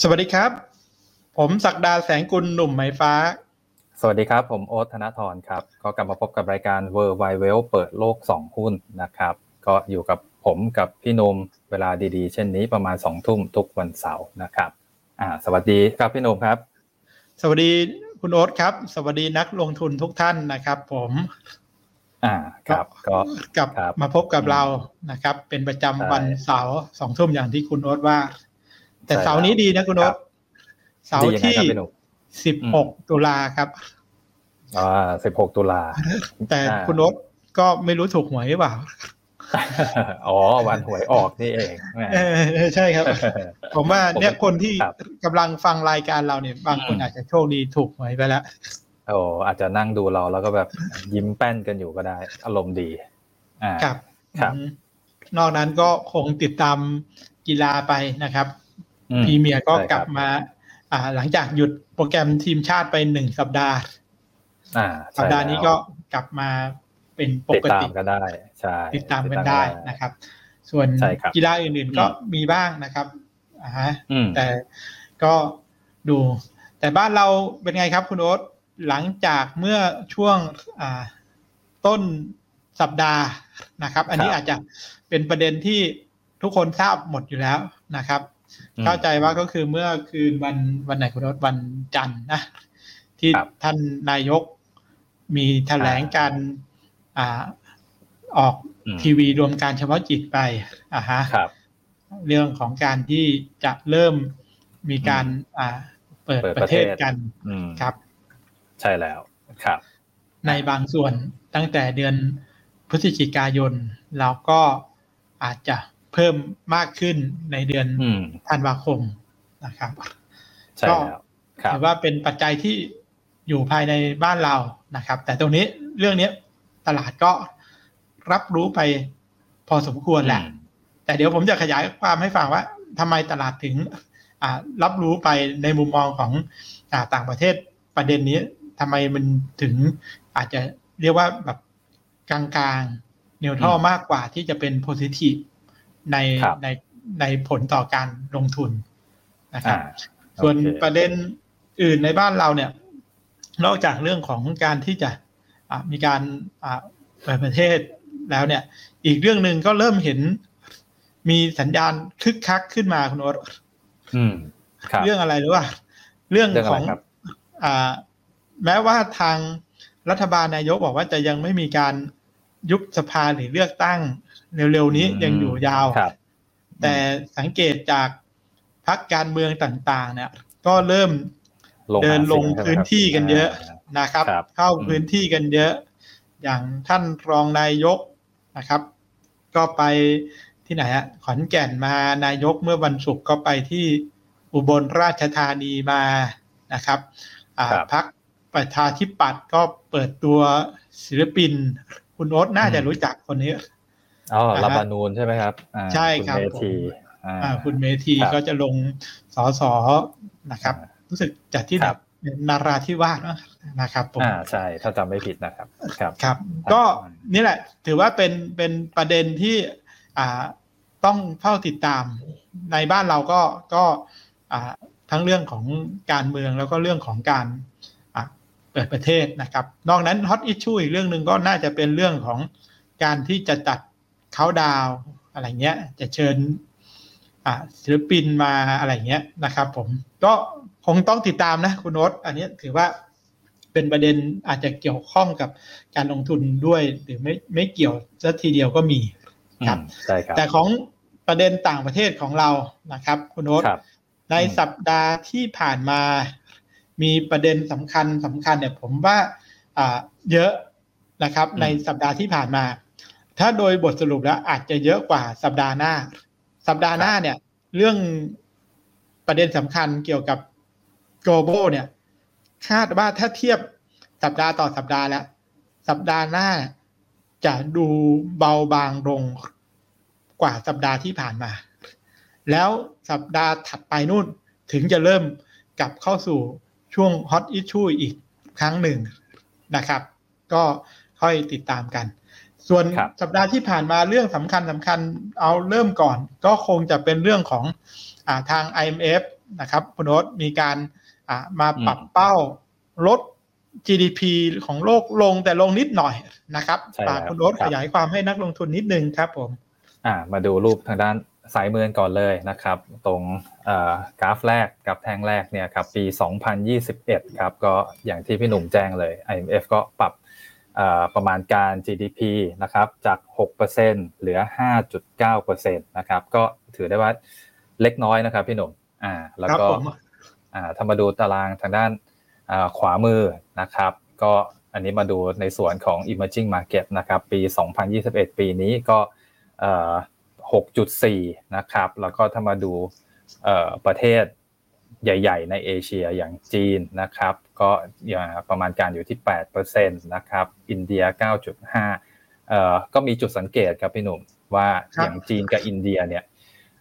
สวัสดีครับ ผมศักดาแสงกุลหนุ่มไหมฟ้า สวัสดีครับ ผมโอ๊ตธนทรครับ ก็กลับมาพบกับรายการ w o r l d w i d e w e l เปิดโลก 2 หุ้นนะครับ ก็อยู่กับผมกับพี่นมเวลาดีๆ เช่นนี้ประมาณ 2 ทุ่มทุกวันเสาร์นะครับอ่าสวัสดีครับพี่นมครับ สวัสดีคุณโอ๊ตครับ สวัสดีนักลงทุนทุกท่านนะครับ ผมอ่าครับก็กลับครับมาพบกับเรานะครับ เป็นประจำใช่วันเสาร์สองทุ่มอย่างที่คุณโอ๊ตว่า แต่ใช่เสาร์นี้ดีนะคุณโอ๊ตเสาร์ดียังไงที่ครับพี่หนุ่มสิบหกอืมตุลาครับ อ่า16ตุลา แต่อ่าคุณโอ๊ตก็ไม่รู้ถูกหวยหรือเปล่า อ๋อ วันหวยออกนี่เองแหมเออใช่ครับ ผมว่าเนี่ยผมคนที่ครับกำลังฟังรายการเราเนี่ย บางคนอืมอาจจะโชคดีถูกหวยไปแล้วโอ้อาจจะนั่งดูเราแล้วก็แบบยิ้มแป้นกันอยู่ก็ได้ อารมณ์ดี อ่าครับครับอืมนอกนั้นก็คงติดตามกีฬาไปนะครับอืม พรีเมียร์ก็ใช่ครับกลับมา อ่า หลังจากหยุดโปรแกรมทีมชาติไปหนึ่งสัปดาห์อ่าสัปดาห์นี้ก็กลับมาเป็นปติดกตามติก็ได้ใช่ติดตามกันได้นะครับ ส่วนใช่ครับกีฬาอื่นๆก็มีบ้างนะครับอ่าฮะอืมแต่ก็ดู แต่บ้านเราเป็นไงครับคุณโอ๊ตหลังจากเมื่อช่วงอ่าต้นสัปดาห์นะครับ อันนี้ครับอาจจะเป็นประเด็นที่ทุกคนทราบหมดอยู่แล้วนะครับอืม เข้าใจว่าก็คือเมื่อคืนวันวันไหนคุณโอ๊ตวันจันทร์นะ ที่ครับท่านนายกมีแถลงการอ่าออกอืมทีวีรวมการเฉพาะจิตไปอ่าฮะครับเรื่องของการที่จะเริ่มมีการอ่าเปิดเปิดประเทศประเทศกันอืมครับ ใช่แล้วครับ ในบางส่วนตั้งแต่เดือนพฤศจิกายนเราก็อาจจะ เพิ่มมากขึ้นในเดือนอืมธันวาคมนะครับใช่แล้วครับถือว่าเป็นปัจจัยที่อยู่ภายในบ้านเรานะครับ แต่ตรงนี้เรื่องนี้ตลาดก็รับรู้ไปพอสมควรแหละอืมแต่เดี๋ยวผมจะขยายความให้ฟังว่าทำไมตลาดถึงอ่ารับรู้ไปในมุมมองของอ่าต่างประเทศประเด็นนี้ทำไมมันถึงอาจจะเรียกว่าแบบกลางๆเนวทรัลอืมมากกว่าที่จะเป็นโพซิทีฟ ในครับในในผลต่อการลงทุนนะครับอ่าส่วนโอเคประเด็นอื่นในบ้านเราเนี่ย นอกจากเรื่องของการที่จะอะมีการอะเปิดประเทศแล้วเนี่ย อีกเรื่องหนึ่งก็เริ่มเห็นมีสัญญาณคึกคักขึ้นมาคุณโอ๊ตอืมครับเรื่องอะไรหรือว่า เรื่องเรื่องขอะไรองครับอ่า แม้ว่าทางรัฐบาลนายกบอกว่าจะยังไม่มีการยุบสภาหรือเลือกตั้ง เร็วๆนี้อืมยังอยู่ยาวครับแต่สังเกตจากพรรคการเมืองต่างๆ เนี่ย ก็เริ่มลงเดินหาลงเสียใช่ไหมพื้นครับที่กันเยอะานะครับครับ เข้าอืมพื้นที่กันเยอะ อย่างท่านรองนายกนะครับ ก็ไปที่ไหนฮะขอนแก่นมานายกเมื่อวันศุกร์ก็ไปที่อุบลราชธานีมานะครับอ่าครับพักประชาธิปัตย์ก็เปิดตัวศิลปิน คุณโอ๊ตน่าจะอืมรู้จักคนนี้ อ๋ออ่าฮะรับบานูนใช่ไหมครับอ่าใช่ครับณเมธีผมอ่าอ่าคุณเมธีครับก็จะลงสอสอนะครับอ่ารู้สึกจากที่คแบรับบนาราธิวาสนะครับผมอ่าใช่ถ้าจำไม่ผิดนะครับครับครับครับ ก็นี่แหละ ถือว่าเป็นเป็นประเด็นที่อ่าต้องเฝ้าติดตามในบ้านเราก็ก็อ่าทั้งเรื่องของการเมืองแล้วก็เรื่องของการอ่าเปิดประเทศนะครับ นอกนั้นฮอตอิชชูอีกเรื่องหนึ่งก็น่าจะเป็นเรื่องของการที่จะจัด เขาดาวน์อะไรเงี้ย จะเชิญอ่าศิลปินมาอะไรเงี้ยนะครับ ผมก็คงต้องติดตามนะคุณโน้ตอันนี้ถือว่าเป็นประเด็นอาจจะเกี่ยวข้องกับการลงทุนด้วย หรือไม่ไม่เกี่ยวสักทีเดียวก็มีครับอืมใช่ครับแต่ของประเด็นต่างประเทศของเรานะครับ คุณโอ๊ตครับในอืมสัปดาห์ที่ผ่านมา มีประเด็นสำคัญสำคัญเนี่ยผมว่าอ่าเยอะนะครับ ในสัปดาห์ที่ผ่านมา ถ้าโดยบทสรุปแล้วอาจจะเยอะกว่าสัปดาห์หน้า สัปดาห์หน้าเนี่ย เรื่องประเด็นสำคัญเกี่ยวกับ global เนี่ย คาดว่าถ้าเทียบสัปดาห์ต่อสัปดาห์แล้ว สัปดาห์หน้าจะดูเบาบางลงกว่าสัปดาห์ที่ผ่านมา แล้วสัปดาห์ถัดไปนู่นถึงจะเริ่มกลับเข้าสู่ช่วง hot issue อีกครั้งหนึ่งนะครับ ก็ค่อยติดตามกัน ส่วนครับสัปดาห์ที่ผ่านมาเรื่องสำคัญสำคัญเอาเริ่มก่อน ก็คงจะเป็นเรื่องของอาทาง IMF นะครับคุณโอ๊ตมีการมาปรับเป้าลด GDP ของโลกลงแต่ลงนิดหน่อยนะครับฝากคุณโอ๊ตขยายความให้นักลงทุนนิดนึงครับผมอ่ามาดูรูปทางด้านสายมือก่อนเลยนะครับ ตรงกราฟแรกกับแท่งแรกเนี่ยครับปี 2021 ครับก็อย่างที่พี่หนุ่มแจ้งเลย IMF ก็ปรับ ประมาณการ GDP นะครับจาก 6%เหลือ 5.9%นะครับก็ถือได้ว่าเล็กน้อยนะครับพี่หนุ่มอ่าแล้วก็อ่าถ้ามาดูตารางทางด้านขวามือนะครับก็อันนี้มาดูในส่วนของ emerging market นะครับปี 2021 ปีนี้ก็ 6.4 นะครับแล้วก็ถ้ามาดูประเทศ ใหญ่ ๆ ในเอเชียอย่างจีนนะครับ ก็ประมาณการอยู่ที่8%นะครับ อินเดีย 9.5เอ่อก็มีจุดสังเกตครับพี่หนุ่มว่าอย่างจีนกับอินเดียเนี่ย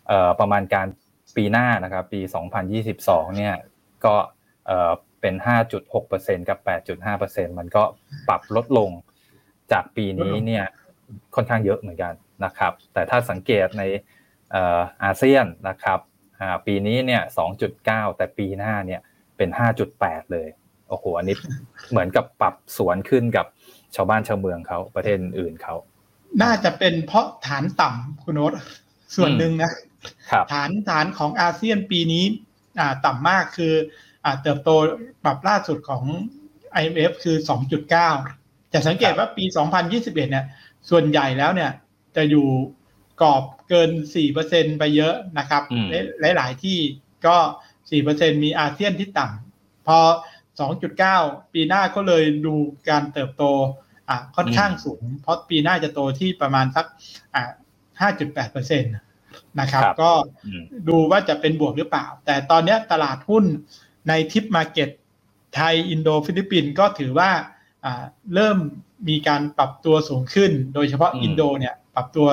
เอ่อประมาณการปีหน้านะครับ ปี 2022 เนี่ยก็เอ่อเป็น 5.6%กับ 8.5%มันก็ปรับลดลงจากปีนี้เนี่ยค่อนข้างเยอะเหมือนกันนะครับ แต่ถ้าสังเกตในอาเซียนนะครับ ปีนี้เนี่ย2.9 แต่ปีหน้าเนี่ยเป็น 5.8 เลยโอ้โหอันนี้เหมือนกับปรับสวนขึ้นกับชาวบ้านชาวเมืองเขาประเทศอื่นเขา น่าจะเป็นเพราะฐานต่ำคุณโนตส่วนหนึ่งนะฐานฐานของอาเซียนปีนี้ต่ำมากคือเติบโตปรับล่าสุดของ IMF คือ 2.9 จะสังเกตว่าปี 2021 เนี่ย ส่วนใหญ่แล้วเนี่ยจะอยู่ กรอบเกิน 4%ไปเยอะนะครับหลาย ๆ ที่ก็ 4%มีอาเซียนที่ต่ำพอ 2.9 ปีหน้าก็เลยดูการเติบโตอะค่อนข้างสูง เพราะปีหน้าจะโตที่ประมาณสักอะ5.8%นะครับก็ดูว่าจะเป็นบวกหรือเปล่า แต่ตอนนี้ตลาดหุ้นใน TIP market ไทย อินโดฟิลิปปินส์ก็ถือว่าเริ่มมีการปรับตัวสูงขึ้น โดยเฉพาะอินโดเนี่ย ปรับตัว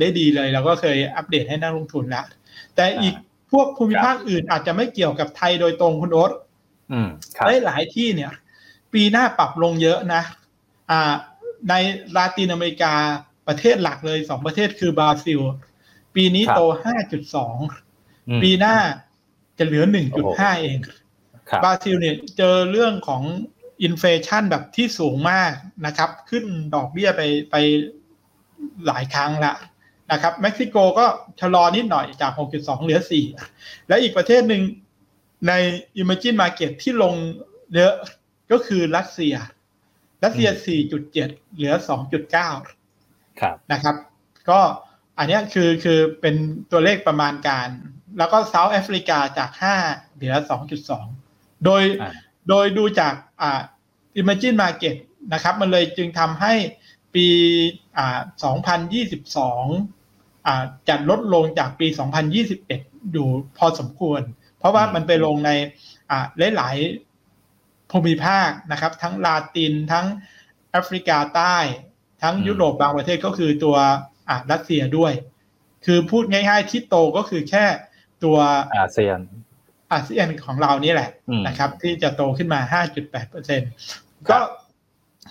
ได้ดีเลยเราก็เคยอัปเดตให้นักลงทุนแล้วแต่อีกพวกภูมิภาคอื่นอาจจะไม่เกี่ยวกับไทยโดยตรงคุณโอ๊ตได้หลายที่เนี่ย ปีหน้าปรับลงเยอะนะในลาตินอเมริกาประเทศหลักเลยสองประเทศคือบราซิล ปีนี้โต5.2ปีหน้าจะเหลือ1.5เองบราซิลเนี่ยเจอเรื่องของ inflation แบบที่สูงมากนะครับ ขึ้นดอกเบี้ยไปไป หลายครั้งละนะครับเม็กซิโกก็ชะลอนิดหน่อยจาก 6.2 เหลือ 4 และอีกประเทศหนึ่งใน Emerging Market ที่ลงเยอะก็คือรัสเซีย รัสเซีย 4.7 เหลือ 2.9 ครับนะครับ ก็อันนี้คือคือเป็นตัวเลขประมาณการ แล้วก็เซาท์แอฟริกาจาก 5 เหลือ 2.2 โดยโดยดูจากอ่า Emerging Market นะครับ มันเลยจึงทำให้ ปีอ่า2022อ่าจะลดลงจากปี 2021 อยู่พอสมควร เพราะว่ามันไปลงในอ่าหลายๆภูมิภาคนะครับ ทั้งลาตินทั้งแอฟริกาใต้ ทั้งยุโรปบางประเทศก็คือตัวอ่ารัสเซียด้วย คือพูดง่ายๆที่โตก็คือแค่ตัวอาเซียนอาเซียนของเรานี่แหละนะครับ ที่จะโตขึ้นมา 5.8%ก็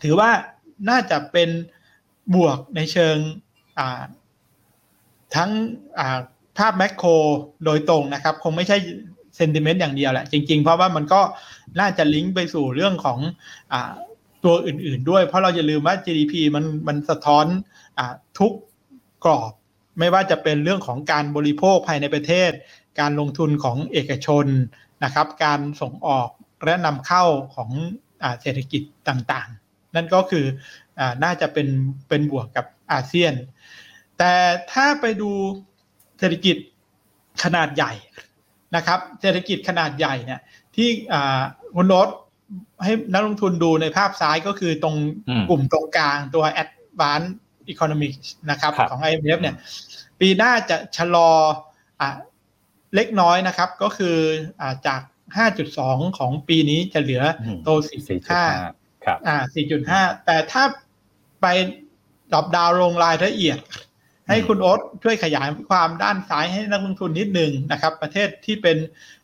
ถือว่าน่าจะเป็น บวกในเชิงทั้งภาพแมคโครโดยตรงนะครับ คงไม่ใช่เซนติเมนต์อย่างเดียวแหละ จริง ๆ เพราะว่ามันก็น่าจะลิงก์ไปสู่เรื่องของอตัวอื่น ๆ ด้วย เพราะเราอย่าลืมว่า GDP มันมันสะท้อนอทุกกรอบ ไม่ว่าจะเป็นเรื่องของการบริโภคภายในประเทศ การลงทุนของเอกชนนะครับ การส่งออกและนำเข้าของอเศรษฐกิจต่างๆ นั่นก็คือ น่าจะเป็นเป็นบวกกับอาเซียน แต่ถ้าไปดูเศรษฐกิจขนาดใหญ่นะครับ เศรษฐกิจขนาดใหญ่เนี่ยที่คุณโนตให้นักลงทุนดูในภาพซ้ายก็คือตรงกลุ่มตรงกลางตัว Advanced Economic นะครับของ IMF เนี่ยปีหน้าจะชะลออเล็กน้อยนะครับ ก็คืออจาก 5.2 ของปีนี้จะเหลือโต 4.5 ครับ อ่า 4.5 แต่ถ้า ไปดรอปดาวลงรายละเอียด ให้คุณโอ๊ตช่วยขยายความด้านซ้ายให้นักลงทุนนิดนึงนะครับ ประเทศที่เป็น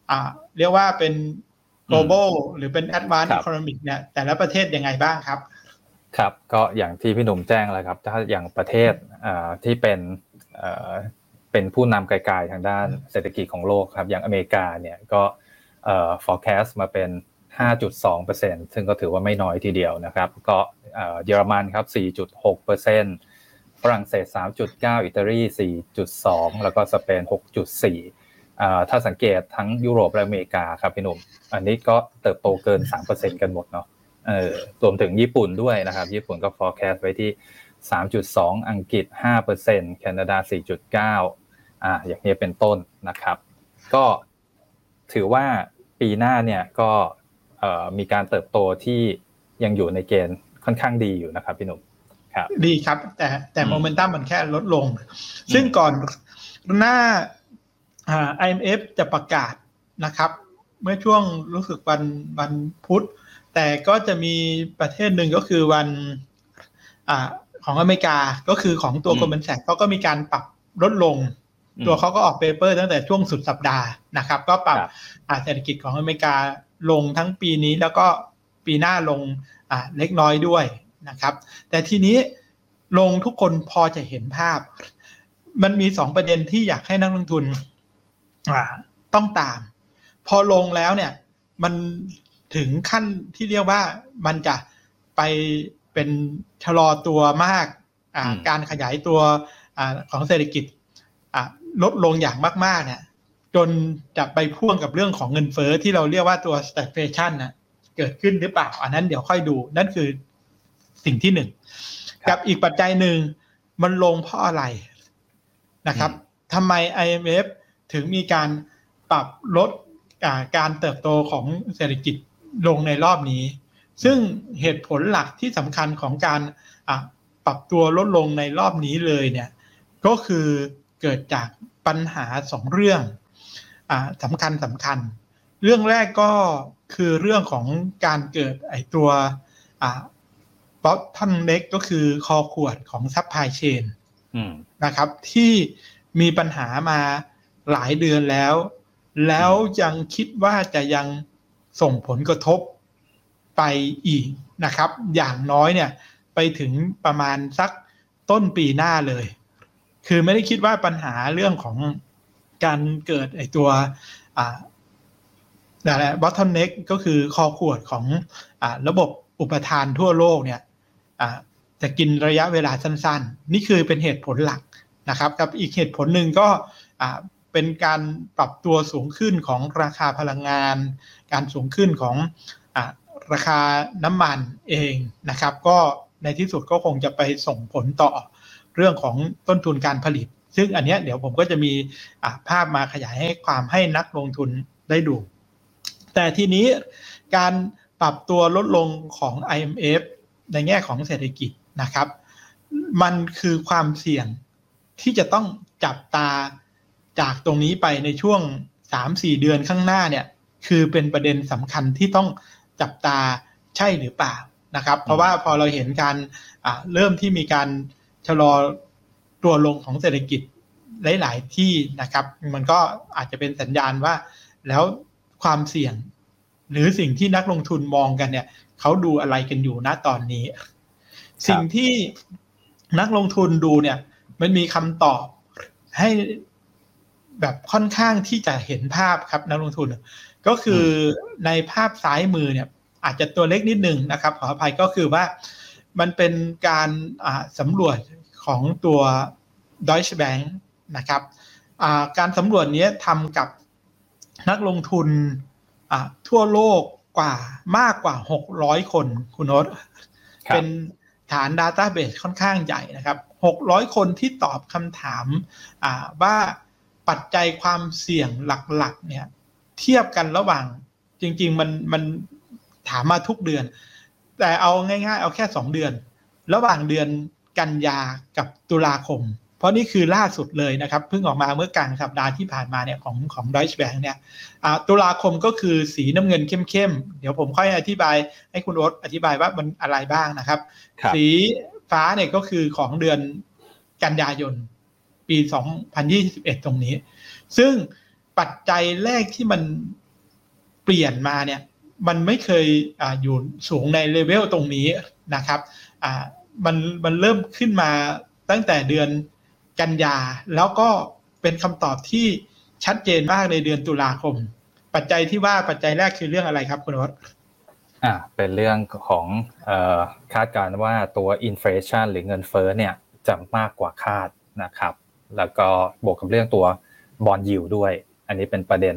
อ่าเรียกว่าเป็น global หรือเป็น advanced economic เนี่ยแต่ละประเทศยังไงบ้างครับ ครับก็อย่างที่พี่หนุ่มแจ้งเลยครับ ถ้าอย่างประเทศที่เป็นเป็นผู้นำไกลๆทางด้านเศรษฐกิจของโลกครับ อย่างอเมริกาเนี่ยก็เอ่อ forecast มาเป็น 5.2%ซึ่งก็ถือว่าไม่น้อยทีเดียวนะครับ ก็เยอรมันครับ 4.6%ฝรั่งเศส 3.9 อิตาลี 4.2 แล้วก็สเปน 6.4 ถ้าสังเกตทั้งยุโรปและอเมริกาครับพี่หนุ่ม อันนี้ก็เติบโตเกิน 3%กันหมดเนาะรวมถึงญี่ปุ่นด้วยนะครับ ญี่ปุ่นก็ forecast ไว้ที่ 3.2 อังกฤษ 5%แคนาดา 4.9 อ่า อย่างนี้เป็นต้นนะครับ ก็ถือว่าปีหน้าเนี่ยก็ มีการเติบโตที่ยังอยู่ในเกณฑ์ค่อนข้างดีอยู่นะครับพี่หนุ่มครับดีครับ แต่แต่โมเมนตัมมันแค่ลดลง ซึ่งก่อนหน้า IMF จะประกาศนะครับ เมื่อช่วงรู้สึกวันวันพุธ แต่ก็จะมีประเทศหนึ่งก็คือวันอของอเมริกาก็คือของตัวกรมบัญชีเขาก็มีการปรับลดลง ตัวเขาก็ออกเปเปอร์ตั้งแต่ช่วงสุดสัปดาห์นะครับ ก็ปรับเศรษฐกิจของอเมริกา ลงทั้งปีนี้แล้วก็ปีหน้าลงเล็กน้อยด้วยนะครับ แต่ทีนี้ลงทุกคนพอจะเห็นภาพ มันมีสองประเด็นที่อยากให้นักลงทุนต้องตาม พอลงแล้วเนี่ย มันถึงขั้นที่เรียกว่ามันจะไปเป็นชะลอตัวมาก การขยายตัวอของเศรษฐกิจลดลงอย่างมากๆเนี่ย จนจะไปพ่วงกับเรื่องของเงินเฟอ้อที่เราเรียกว่าตัว stagflation นะเกิดขึ้นหรือเปล่า อันนั้นเดี๋ยวค่อยดู นั่นคือสิ่งที่หนึ่ง กับอีกปัจจัยหนึ่งมันลงเพราะอะไรนะครับทำไม IMF ถึงมีการปรับลดการเติบโตของเศรษฐกิจลงในรอบนี้ ซึ่งเหตุผลหลักที่สำคัญของการปรับตัวลดลงในรอบนี้เลยเนี่ย ก็คือเกิดจากปัญหาสองเรื่อง สำคัญสำคัญ เรื่องแรกก็คือเรื่องของการเกิดไอตัว bottleneck ก็คือคอขวดของ supply chainนะครับ ที่มีปัญหามาหลายเดือนแล้ว แล้วยังคิดว่าจะยังส่งผลกระทบไปอีกนะครับ อย่างน้อยเนี่ยไปถึงประมาณสักต้นปีหน้าเลย คือไม่ได้คิดว่าปัญหาเรื่องของ การเกิดไอตัวอ่าแหละบอททอมเน็กก็คือคอขวดของอระบบอุปทานทั่วโลกเนี่ยจะกินระยะเวลาสั้น ๆ นี่คือเป็นเหตุผลหลักนะครับกับอีกเหตุผลหนึ่งก็เป็นการปรับตัวสูงขึ้นของราคาพลังงาน การสูงขึ้นของอราคาน้ำมันเองนะครับ ก็ในที่สุดก็คงจะไปส่งผลต่อเรื่องของต้นทุนการผลิต ซึ่งอันนี้เดี๋ยวผมก็จะมีภาพมาขยายให้ความให้นักลงทุนได้ดู แต่ทีนี้การปรับตัวลดลงของ IMF ในแง่ของเศรษฐกิจนะครับ มันคือความเสี่ยงที่จะต้องจับตาจากตรงนี้ไปในช่วง 3-4 เดือนข้างหน้าเนี่ยคือเป็นประเด็นสำคัญที่ต้องจับตาใช่หรือเปล่านะครับ เพราะว่าพอเราเห็นการเริ่มที่มีการชะลอ ตัวลงของเศรษฐกิจหลาย ๆ ที่นะครับ มันก็อาจจะเป็นสัญญาณว่า แล้วความเสี่ยง หรือสิ่งที่นักลงทุนมองกันเนี่ยเขาดูอะไรกันอยู่ณตอนนี้ สิ่งที่นักลงทุนดูเนี่ย มันมีคำตอบให้แบบค่อนข้างที่จะเห็นภาพครับนักลงทุน ก็คือในภาพซ้ายมือเนี่ย อาจจะตัวเล็กนิดนึงนะครับ ขออภัยก็คือว่ามันเป็นการสำรวจ ของตัว Deutsche Bank นะครับการสำรวจนี้ทำกับนักลงทุนทั่วโลกกว่ามากกว่า 600 คนคุณโนตเป็นฐาน Database ค่อนข้างใหญ่นะครับ 600 คนที่ตอบคำถามว่าปัจจัยความเสี่ยงหลักๆเนี่ยเทียบกันระหว่างจริง ๆ มันมันถามมาทุกเดือน แต่เอาง่าย ๆ เอาแค่ 2 เดือน ระหว่างเดือน กันยากับตุลาคม เพราะนี่คือล่าสุดเลยนะครับเพิ่งออกมาเมื่อกลางสัปดาห์ที่ผ่านมาเนี่ยของของดอยช์แบงเนี่ยตุลาคมก็คือสีน้ำเงินเข้มๆ เดี๋ยวผมค่อยอธิบายให้คุณโอ๊ตอธิบายว่ามันอะไรบ้างนะครับสีฟ้าเนี่ยก็คือของเดือนกันยายนปี 2021 ตรงนี้ ซึ่งปัจจัยแรกที่มันเปลี่ยนมาเนี่ย มันไม่เคยอยู่สูงในเลเวลตรงนี้นะครับ มันมันเริ่มขึ้นมาตั้งแต่เดือนกันยา แล้วก็เป็นคำตอบที่ชัดเจนมากในเดือนตุลาคม ปัจจัยที่ว่าปัจจัยแรกคือเรื่องอะไรครับคุณวัฒอ่าเป็นเรื่องของเอ่อคาดการณ์ว่าตัว inflation หรือเงินเฟ้อเนี่ยจะมากกว่าคาดนะครับ แล้วก็บวกกับเรื่องตัวบอลยิวด้วย อันนี้เป็นประเด็น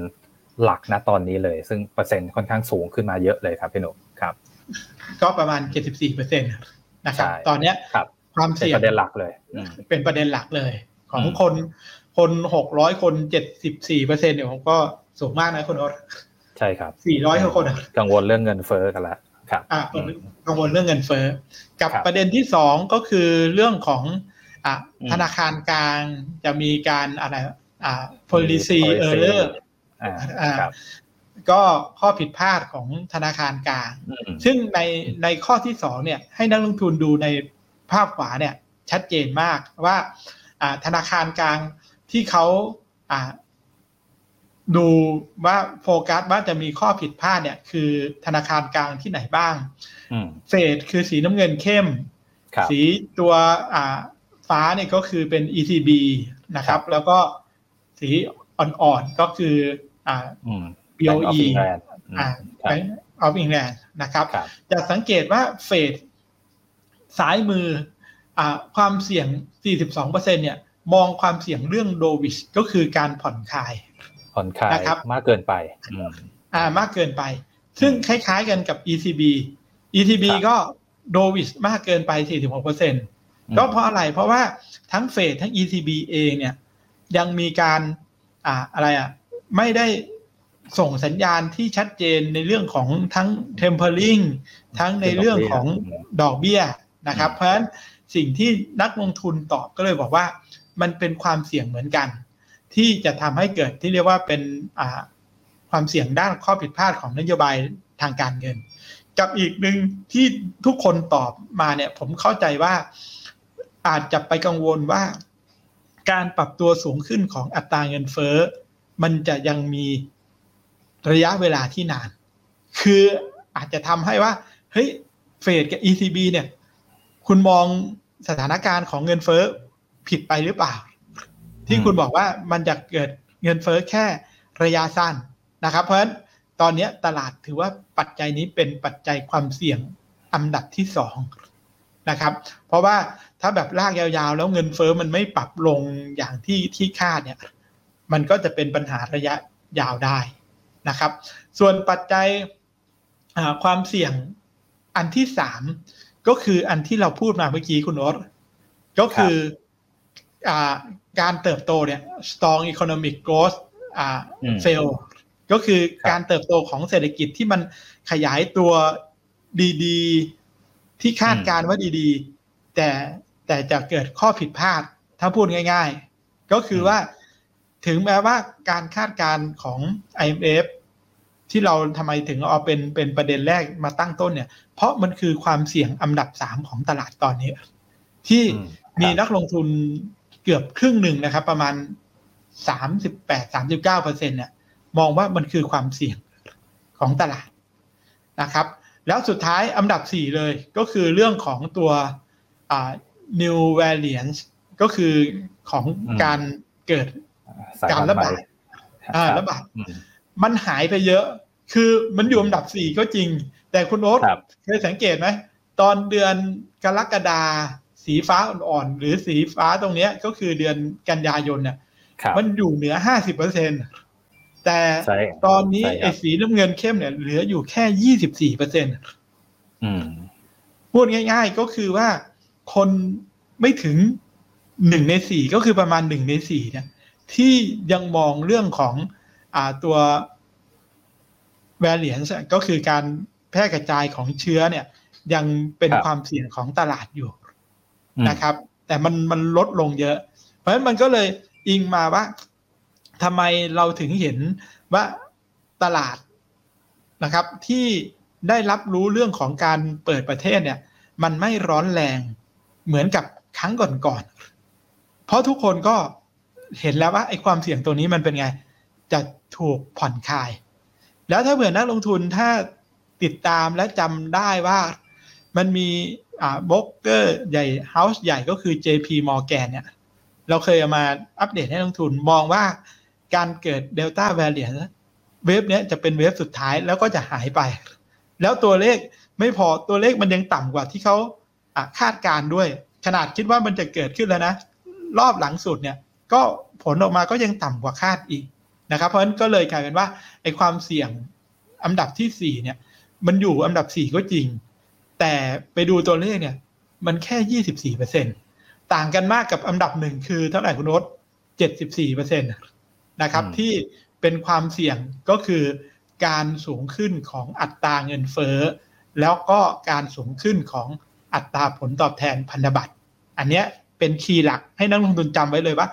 หลักณตอนนี้เลย ซึ่งเปอร์เซ็นต์ค่อนข้างสูงขึ้นมาเยอะเลยครับพี่หนุ่มครับ ก็ประมาณ 74เปอร์เซ็นต์ นะครับ ตอนเนี้ยความเสี่ยงเป็นประเด็นหลักเลย เป็นประเด็นหลักเลย ของคนคนหกร้อยคนเจ็ดสิบสี่เปอร์เซ็นต์เนี่ยผมก็สูงมากนะคุณอดใช่ครับสี่ร้อยกว่าคนกังวลเรื่องเงินเฟ้อกันละครับอ่ากังวลเรื่องเงินเฟ้อกับประเด็นที่สองก็คือเรื่องของอ่าธนาคารกลางจะมีการอะไรอ่า policy error อ่า ก็ข้อผิดพลาดของธนาคารกลาง ซึ่งในในข้อที่สองเนี่ยให้นักลงทุนดูในภาพขวาเนี่ยชัดเจนมากว่าธนาคารกลางที่เขาดูว่าโฟกัสว่าจะมีข้อผิดพลาดเนี่ย คือธนาคารกลางที่ไหนบ้างเฟดคือสีน้ำเงินเข้ม สีตัวฟ้าเนี่ยก็คือเป็น ECB นะครับ แล้วก็สีอ่อนๆก็คือ อ่า BOE อ่า Bank of England นะครับ จะสังเกตว่าเฟดซ้ายมืออ่าความเสี่ยง 42%เนี่ย มองความเสี่ยงเรื่องโดวิชก็คือการผ่อนคลาย ผ่อนคลายนะครับมากเกินไปอ่ามากเกินไป ซึ่งคล้ายๆกันกับ ECB ECB ก็โดวิชมากเกินไป 46%ก็เพราะอะไรเพราะว่าทั้งเฟดทั้ง ECB เองเนี่ยยังมีการอ่าอะไรอะไม่ได้ ส่งสัญญาณที่ชัดเจนในเรื่องของทั้ง tempering ทั้งในเรื่องของดอกเบี้ยนะครับ เพราะฉะนั้นสิ่งที่นักลงทุนตอบก็เลยบอกว่า มันเป็นความเสี่ยงเหมือนกัน ที่จะทำให้เกิดที่เรียกว่าเป็นความเสี่ยงด้านข้อผิดพลาดของนโยบายทางการเงิน กับอีกหนึ่งที่ทุกคนตอบมาเนี่ยผมเข้าใจว่าอาจจะไปกังวลว่า การปรับตัวสูงขึ้นของอัตราเงินเฟ้อ มันจะยังมี ระยะเวลาที่นาน คืออาจจะทำให้ว่า เฮ้ยเฟดกับ ECB เนี่ย คุณมองสถานการณ์ของเงินเฟ้อผิดไปหรือเปล่า ที่คุณบอกว่ามันจะเกิดเงินเฟ้อแค่ระยะสั้นนะครับ เพราะฉะนั้นตอนนี้ตลาดถือว่าปัจจัยนี้เป็นปัจจัยความเสี่ยงอันดับที่สองนะครับ เพราะว่าถ้าแบบลากยาวๆ แล้วเงินเฟ้อมันไม่ปรับลงอย่างที่ที่คาดเนี่ย มันก็จะเป็นปัญหาระยะยาวได้ นะครับ ส่วนปัจจัยความเสี่ยงอันที่สามก็คืออันที่เราพูดมาเมื่อกี้คุณโอ๊ตก็คืออการเติบโตเนี่ย strong economic growth อ่า fail ก็คือการเติบโตของเศรษฐกิจที่มันขยายตัวดีๆ ที่คาดการว่าดีๆ แต่แต่จะเกิดข้อผิดพลาดถ้าพูดง่าย ๆ ก็คือว่า ถึงแม้ว่าการคาดการณ์ของ IMF ที่เราทำไมถึงเอาเป็นเป็นประเด็นแรกมาตั้งต้นเนี่ย เพราะมันคือความเสี่ยงอันดับสามของตลาดตอนนี้ ที่มีนักลงทุนเกือบครึ่งหนึ่งนะครับ ประมาณสามสิบแปดสามสิบเก้าเปอร์เซ็นเนี่ย มองว่ามันคือความเสี่ยงของตลาดนะครับ แล้วสุดท้ายอันดับสี่เลยก็คือเรื่องของตัวอ่า new variants ก็คือของการเกิด การระบาดอ่าระบาดมันหายไปเยอะ คือมันอยู่อันดับสี่ก็จริง แต่คุณโอ๊ตเคยสังเกตไหม ตอนเดือนกรกฎาสีฟ้าอ่อนๆ หรือสีฟ้าตรงนี้ก็คือเดือนกันยายนเนี่ยมันอยู่เหนือห้าสิบเปอร์เซ็นแต่ตอนนี้ไอ้สีน้ำเงินเข้มเนี่ยเหลืออยู่แค่ยี่สิบสี่เปอร์เซ็นต์พูดง่าย ๆ ก็คือว่าคนไม่ถึงหนึ่งในสี่ก็คือประมาณหนึ่งในสี่เนี่ย ที่ยังมองเรื่องของอ่าตัว variance ก็คือการแพร่กระจายของเชื้อเนี่ย ยังเป็นความเสี่ยงของตลาดอยู่นะครับ แต่มันมันลดลงเยอะ เพราะฉะนั้นมันก็เลยอิงมาว่าทำไมเราถึงเห็นว่าตลาดนะครับ ที่ได้รับรู้เรื่องของการเปิดประเทศเนี่ย มันไม่ร้อนแรงเหมือนกับครั้งก่อนๆเพราะทุกคนก็ เห็นแล้วว่าไอ้ความเสี่ยงตัวนี้มันเป็นไง จะถูกผ่อนคลาย แล้วถ้าเผื่อนักลงทุนถ้าติดตามและจำได้ว่ามันมีอ่าบล็อกเกอร์ใหญ่เฮาส์ใหญ่ก็คือ JP Morgan เนี่ย เราเคยเอามาอัปเดตให้นักลงทุนมองว่าการเกิดเดลต้าแวรเลียนเวฟเนี้ยจะเป็นเวฟสุดท้ายแล้วก็จะหายไป แล้วตัวเลขไม่พอตัวเลขมันยังต่ำกว่าที่เขาคาดการด้วย ขนาดคิดว่ามันจะเกิดขึ้นแล้วนะ รอบหลังสุดเนี่ย ก็ผลออกมาก็ยังต่ำกว่าคาดอีกนะครับ เพราะฉะนั้นก็เลยกลายเป็นว่าไอ้ความเสี่ยงอันดับที่สี่เนี่ย มันอยู่อันดับสี่ก็จริง แต่ไปดูตัวเลขเนี่ย มันแค่ยี่สิบสี่เปอร์เซ็นต่างกันมากกับอันดับหนึ่งคือเท่าไหร่คุณโนตเจ็ดสิบสี่เปอร์เซ็นตนะครับ ที่เป็นความเสี่ยงก็คือการสูงขึ้นของอัตราเงินเฟ้อแล้วก็การสูงขึ้นของอัตราผลตอบแทนพันธบัตร อันนี้เป็นคีย์หลักให้นักลงทุนจำไว้เลยว่า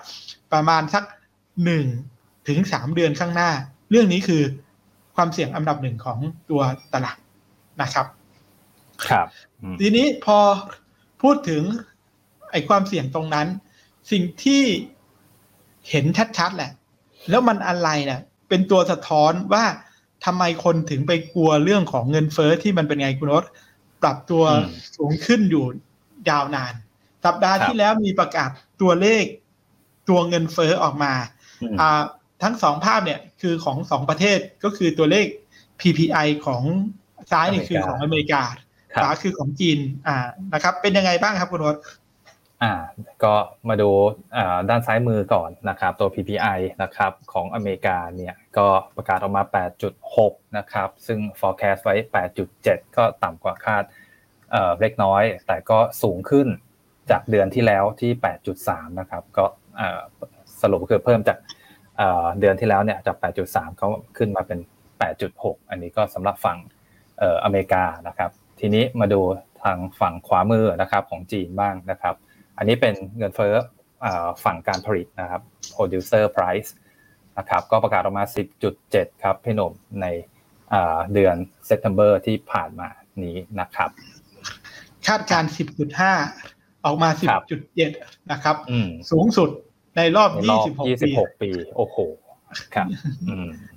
ประมาณสักหนึ่งถึงสามเดือนข้างหน้า เรื่องนี้คือความเสี่ยงอันดับหนึ่งของตัวตลาดนะครับ ครับ ทีนี้พอพูดถึงไอ้ความเสี่ยงตรงนั้น สิ่งที่เห็นชัดๆแหละ แล้วมันอะไรเนะี่ยเป็นตัวสะท้อนว่าทำไมคนถึงไปกลัวเรื่องของเงินเฟอ้อที่มันเป็นไงคุณรสปรับตัวสูงขึ้นอยู่ยาวนาน สัปดาห์ที่แล้วมีประกาศตัวเลข ตัวเงินเฟอ้อออกมาอ่าทั้งสองภาพเนี่ยคือของสองประเทศก็คือตัวเลข PPI ของซ้ายนี่คือของอเมริกาขวาคือของจีนอ่านะครับ เป็นยังไงบ้างครับคุณรสอ่าก็มาดูอ่าด้านซ้ายมือก่อนนะครับ ตัว PPI นะครับของอเมริกาเนี่ยก็ประกาศออกมา 8.6 นะครับ ซึ่ง forecast ไว้ 8.7 ก็ต่ำกว่าคาดเอ่อเล็กน้อย แต่ก็สูงขึ้นจากเดือนที่แล้วที่ 8.3 นะครับ ก็เอ่อ สรุปคือเพิ่มจากเอ่อเดือนที่แล้วเนี่ยจาก 8.3 เขาขึ้นมาเป็น 8.6 อันนี้ก็สำหรับฝั่งเอ่ออเมริกานะครับ ทีนี้มาดูทางฝั่งขวามือนะครับของจีนบ้างนะครับ อันนี้เป็นเงินเฟ้อฝั่งการผลิตนะครับ producer price นะครับก็ประกาศออกมา 10.7 ครับพี่หนุ่มในเดือน September ที่ผ่านมานี้นะครับ คาดการ 10.5 ออกมา 10.7 นะครับ สูงสุด ในรอบ26ปี26 ปี โอ้โห ครับ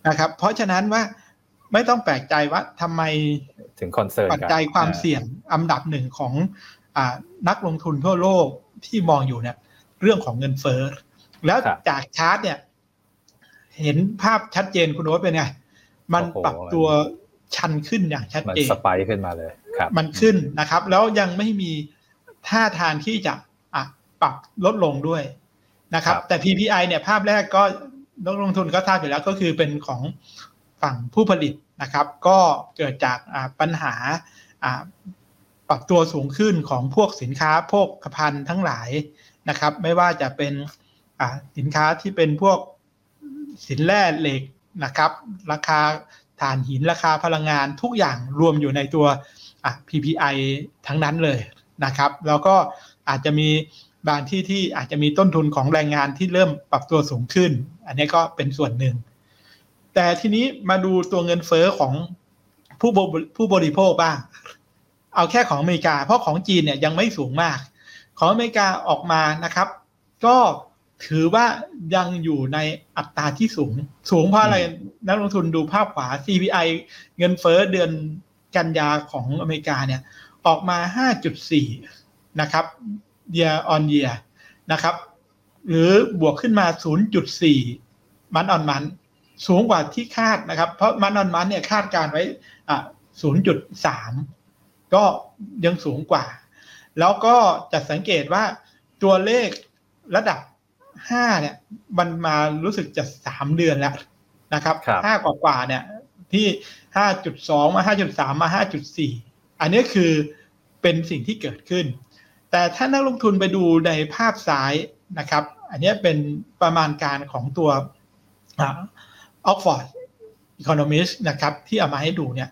นะครับ เพราะฉะนั้นว่าไม่ต้องแปลกใจว่าทำไมถึงคอนเซิร์นปัจจัยความเสี่ยงอันดับหนึ่งของนักลงทุนทั่วโลกที่มองอยู่เนี่ย เรื่องของเงินเฟ้อแล้วจากชาร์ตเนี่ย เห็นภาพชัดเจนคุณโอ๊ตเป็นไง มันปรับตัวชันขึ้นอย่างชัดเจนมันสไปขึ้นมาเลยครับ มันขึ้นนะครับ แล้วยังไม่มีท่าทางที่จะอะปรับลดลงด้วย นะครับ แต่ PPI เนี่ยภาพแรกก็นักลงทุนก็ทราบอยู่แล้วก็คือเป็นของฝั่งผู้ผลิตนะครับ ก็เกิดจากปัญหาปรับตัวสูงขึ้นของพวกสินค้าพวกภัณฑ์ทั้งหลายนะครับ ไม่ว่าจะเป็นสินค้าที่เป็นพวกสินแร่เหล็กนะครับ ราคาถ่านหินราคาพลังงานทุกอย่างรวมอยู่ในตัว PPI ทั้งนั้นเลยนะครับ แล้วก็อาจจะมี บางที่ที่อาจจะมีต้นทุนของแรงงานที่เริ่มปรับตัวสูงขึ้น อันนี้ก็เป็นส่วนหนึ่ง แต่ทีนี้มาดูตัวเงินเฟอ้อของผู้ผู้บริโภคบ้าง เอาแค่ของอเมริกา เพราะของจีนเนี่ยยังไม่สูงมาก ของอเมริกาออกมานะครับ ก็ถือว่ายังอยู่ในอัตราที่สูง สูงเพราะอะไรนักลงทุนดูภาพขวา CPI เงินเฟ้อเดือนกันยาของอเมริกาเนี่ย ออกมา 5.4 นะครับ year on year นะครับ หรือบวกขึ้นมา 0.4 มันออนมันสูงกว่าที่คาดนะครับ เพราะมันออนมันเนี่ยคาดการไว้อะ0.3 ก็ยังสูงกว่า แล้วก็จะสังเกตว่าตัวเลขระดับห้าเนี่ย มันมารู้สึกจะสามเดือนแล้วนะครับห้ากว่ากว่าเนี่ยที่ห้าจุดสองมาห้าจุดสามมาห้าจุดสี่อันนี้คือเป็นสิ่งที่เกิดขึ้น แต่ถ้านักลงทุนไปดูในภาพซ้ายนะครับ อันนี้เป็นประมาณการของตัวออกฟอร์ดอีโคโนมิสนะครับ ที่เอามาให้ดูเนี่ย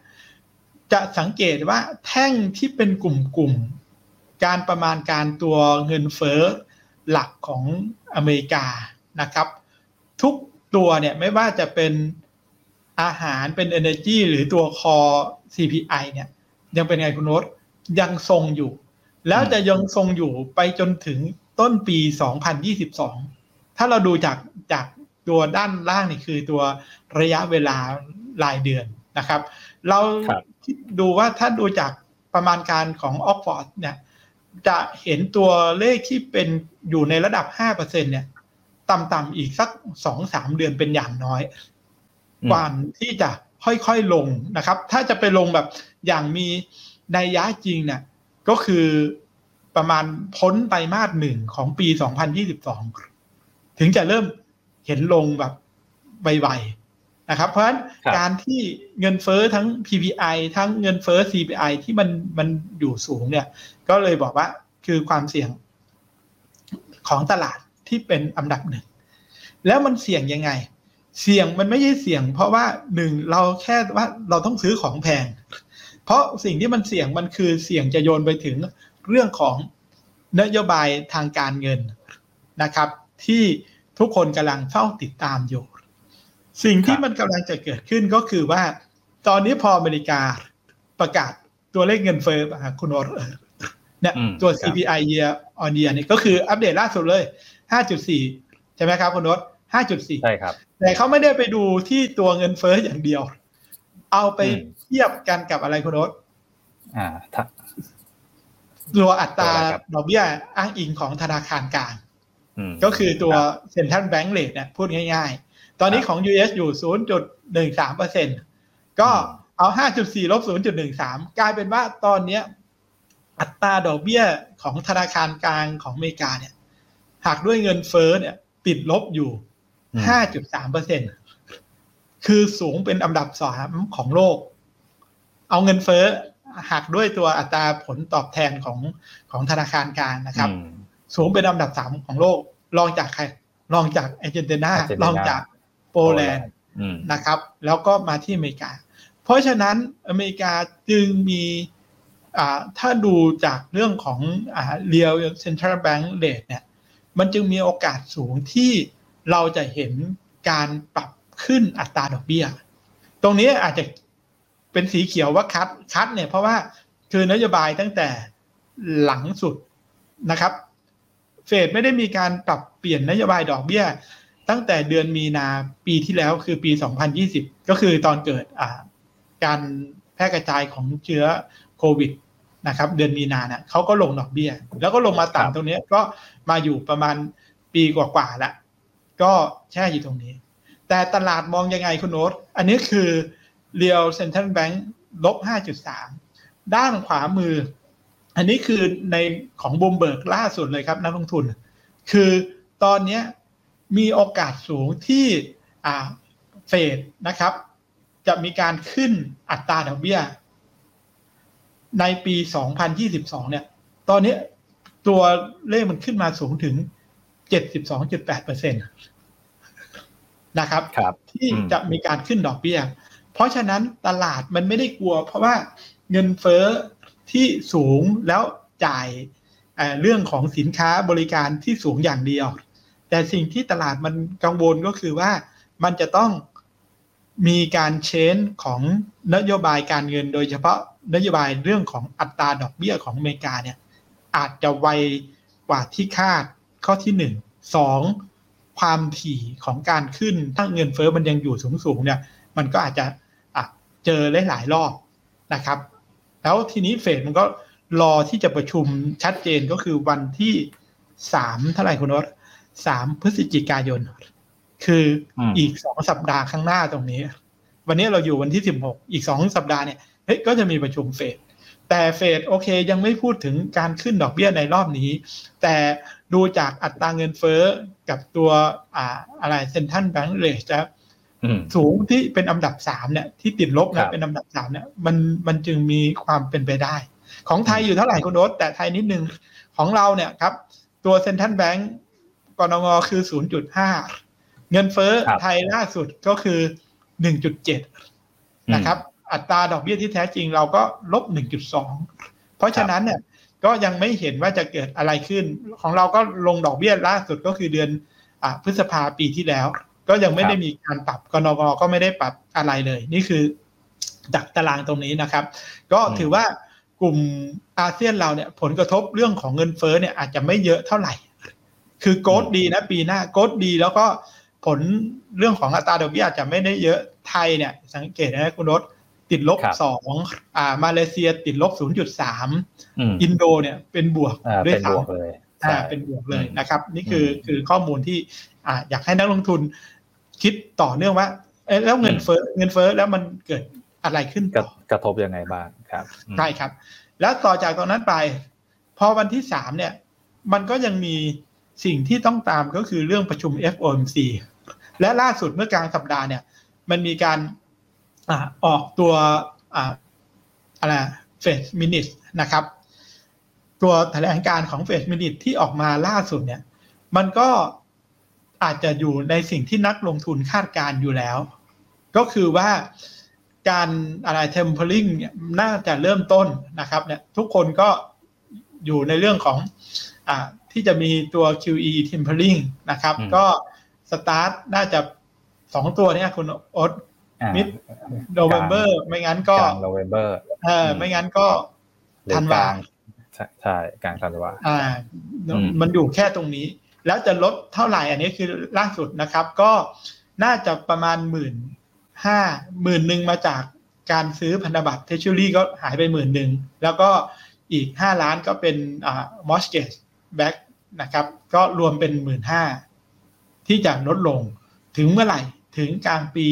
จะสังเกตว่าแท่งที่เป็นกลุ่มๆ การประมาณการตัวเงินเฟ้อหลักของอเมริกานะครับ ทุกตัวเนี่ยไม่ว่าจะเป็นอาหารเป็น Energy หรือตัวคอ CPI เนี่ย ยังเป็นไงคุณโนตยังทรงอยู่ แล้วจะยังทรงอยู่ไปจนถึงต้นปี 2022 ถ้าเราดูจากจากตัวด้านล่างนี่คือตัวระยะเวลารายเดือนนะครับ เราคิดดูว่าถ้าดูจากประมาณการของออกฟอร์ดเนี่ย จะเห็นตัวเลขที่เป็นอยู่ในระดับห้าเนี่ยต่ำๆอีกสักสองสามเดือนเป็นอย่างน้อยกว่าที่จะค่อยๆลงนะครับ ถ้าจะไปลงแบบอย่างมีนัยยะจริงเนี่ย ก็คือประมาณพ้นไตรมาสหนึ่งของปี 2022 ถึงจะเริ่มเห็นลงแบบไวๆนะครับ เพราะฉะนั้นการที่เงินเฟอ้อทั้ง PPI ทั้งเงินเฟอ้อ CPI ที่มันมันอยู่สูงเนี่ย ก็เลยบอกว่าคือความเสี่ยงของตลาดที่เป็นอันดับหนึ่ง แล้วมันเสี่ยงยังไง เสี่ยงมันไม่ใช่เสี่ยง เพราะว่าหนึ่งเราแค่ว่าเราต้องซื้อของแพง เพราะสิ่งที่มันเสี่ยงมันคือเสี่ยงจะโยนไปถึงเรื่องของนโยบายทางการเงินนะครับ ที่ทุกคนกำลังเฝ้าติดตามอยู่ สิ่งที่มันกำลังจะเกิดขึ้นก็คือว่า ตอนนี้พออเมริกาประกาศตัวเลขเงินเฟ้อคุณโอเนี่ยตัว CPI year on year เนี่ยก็คืออัปเดตล่าสุดเลย 5.4 ใช่ไหมครับคุณโนต5.4 ใช่ครับ แต่เขาไม่ได้ไปดูที่ตัวเงินเฟ้ออย่างเดียว เอาไป เทียบกันกับอะไรคุณโนตอ่าตัวอัตราดอกเบี้ยอ้างอิงของธนาคารกลางก็คือตัวเซ็นทรัลแบงก์เลทเนี่ยพูดง่ายๆ ตอนนี้ของ US อยู่ 0.13เปอร์เซ็นก็เอา 5.4ลบ0.13 กลายเป็นว่าตอนนี้อัตราดอกเบี้ยของธนาคารกลางของอเมริกาเนี่ย หากด้วยเงินเฟ้อเนี่ย ติดลบอยู่ 5.3เปอร์เซ็นคือสูงเป็นอันดับสามของโลก เอาเงินเฟ้อหักด้วยตัวอัตราผลตอบแทนของของธนาคารกลางนะครับ สูงเป็นอันดับสามของโลกรองจากใครรองจากอาร์เจนตินารองจากโปแลนด์นะครับ แล้วก็มาที่อเมริกา เพราะฉะนั้นอเมริกาจึงมีถ้าดูจากเรื่องของเรียลเซ็นทรัลแบงก์เลทเนี่ยมันจึงมีโอกาสสูงที่เราจะเห็นการปรับขึ้นอัตราดอกเบี้ย ตรงนี้อาจจะ เป็นสีเขียวว่าคัดคัดเนี่ยเพราะว่าคือนโยบายตั้งแต่หลังสุดนะครับ เฟดไม่ได้มีการปรับเปลี่ยนนโยบายดอกเบี้ย ตั้งแต่เดือนมีนาปีที่แล้วคือปี 2020 ก็คือตอนเกิดการแพร่กระจายของเชื้อโควิดนะครับ เดือนมีนาเนี่ยเขาก็ลงดอกเบี้ย แล้วก็ลงมาต่ำตรงนี้ก็มาอยู่ประมาณปีกว่าๆแล้วก็แช่อยู่ตรงนี้ แต่ตลาดมองยังไงคุณโน้ตอันนี้คือ เรียวเซ็นทรัลแบงก์ลบ5.3ด้านขวามือ อันนี้คือในของบูมเบิร์กล่าสุดเลยครับนักลงทุน คือตอนนี้มีโอกาสสูงที่เฟดนะครับ จะมีการขึ้นอัตราดอกเบี้ย ในปี 2022 เนี่ย ตอนนี้ตัวเลขมันขึ้นมาสูงถึง 72.8%นะครับรบที่จะมีการขึ้นดอกเบี้ย เพราะฉะนั้นตลาดมันไม่ได้กลัว เพราะว่าเงินเฟ้อที่สูงแล้วจ่ายเรื่องของสินค้าบริการที่สูงอย่างเดียว แต่สิ่งที่ตลาดมันกังวลก็คือว่ามันจะต้องมีการเชนของนโยบายการเงิน โดยเฉพาะนโยบายเรื่องของอัตราดอกเบี้ยของอเมริกาเนี่ยอาจจะไวกว่าที่คาดข้อที่หนึ่งสองความถี่ของการขึ้นถ้าเงินเฟ้อมันยังอยู่สูงๆเนี่ย มันก็อาจจะเจอหลายรอบนะครับ แล้วทีนี้เฟดมันก็รอที่จะประชุมชัดเจนก็คือวันที่สามเท่าไหร่คุณวศสามพฤศจิกายน คืออีกสองสัปดาห์ข้างหน้าตรงนี้ วันนี้เราอยู่วันที่สิบหกอีกสองสัปดาห์เนี่ยเฮ้ยก็จะมีประชุมเฟดแต่เฟดโอเคยังไม่พูดถึงการขึ้นดอกเบี้ยในรอบนี้ แต่ดูจากอัตราเงินเฟ้อกับตัวอ่าอะไรเซ็นทันแบงก์เลสจะ สูงที่เป็นอันดับสามเนี่ยที่ติดลบนะเป็นอันดับสามเนี่ยมันมันจึงมีความเป็นไปได้ ของไทยอยู่เท่าไหร่คุณโดสแต่ไทยนิดนึงของเราเนี่ยครับ ตัวเซ็นทรัลแบงก์กรงงคือศูนย์จุดห้าเงินเฟ้อไทยล่าสุดก็คือหนึ่งจุดเจ็ดนะครับ อัตราดอกเบี้ยที่แท้จริงเราก็ลบหนึ่งจุดสองเพราะฉะนั้นเนี่ยก็ยังไม่เห็นว่าจะเกิดอะไรขึ้น ของเราก็ลงดอกเบี้ยล่าสุดก็คือเดือนอพฤษภาปีที่แล้ว ก็ยังไม่ได้มีการปรับกนกก็ไม่ได้ปรับอะไรเลย นี่คือดักตารางตรงนี้นะครับ ก็ถือว่ากลุ่มอาเซียนเราเนี่ยผลกระทบเรื่องของเงินเฟ้อเนี่ยอาจจะไม่เยอะเท่าไหร่ คือโกดดีนะปีหน้าโกดดีแล้วก็ผลเรื่องของอัตราดอกเบี้ยอาจจะไม่ได้เยอะไทยเนี่ย สังเกตนะคุณรถติดลบครับสองอ่ามาเลเซียติดลบศูนย์จุดสามอืมอินโดเนี่ยเป็นบวกอ่าด้วเป็ยนซ้บวกเลยำอ่าใช่เป็นบวกเลยอืมนะครับ นี่คืออมคือข้อมูลที่อ่าอยากให้นักลงทุน คิดต่อเนื่องว่าเอ๊ะแล้วเงินอืมเฟ้อเงินเฟ้อแล้วมันเกิดอะไรขึ้นกระต่อกระทบยังไงบ้างครับอืมใช่ครับ แล้วต่อจากตรงนั้นไป พอวันที่สามเนี่ย มันก็ยังมีสิ่งที่ต้องตามก็คือเรื่องประชุม FOMC และล่าสุดเมื่อกลางสัปดาห์เนี่ย มันมีการอ่าออกตัวอ่าอะไรเฟสมินิทนะครับ ตัวแถลงการของเฟสมินิทที่ออกมาล่าสุดเนี่ย มันก็ อาจจะอยู่ในสิ่งที่นักลงทุนคาดการณ์อยู่แล้ว ก็คือว่าการอะไร tapering เนี่ยน่าจะเริ่มต้นนะครับเนี่ยทุกคนก็อยู่ในเรื่องของอ่าที่จะมีตัว QE tapering นะครับอืมก็สตาร์ทน่าจะสองตัวเนี่ยคุณโอ๊ตอ่า mid November ไม่งั้นก็กลาง November เออไม่งั้นก็หรือธันกวาลางใช่ใช่กลางธันวาอ่าอืมมันอยู่แค่ตรงนี้ แล้วจะลดเท่าไหร่อันนี้คือล่าสุดนะครับ ก็น่าจะประมาณหมื่นห้าหมื่นหนึ่งมาจากการซื้อพันธบัตรเทชูรี่ก็หายไปหมื่นหนึ่งแล้วก็อีกห้าล้านก็เป็นอ่ามอสเกจแบ็กนะครับ ก็รวมเป็นหมื่นห้าที่จะลดลงถึงเมื่อไหร่ถึงกลางปี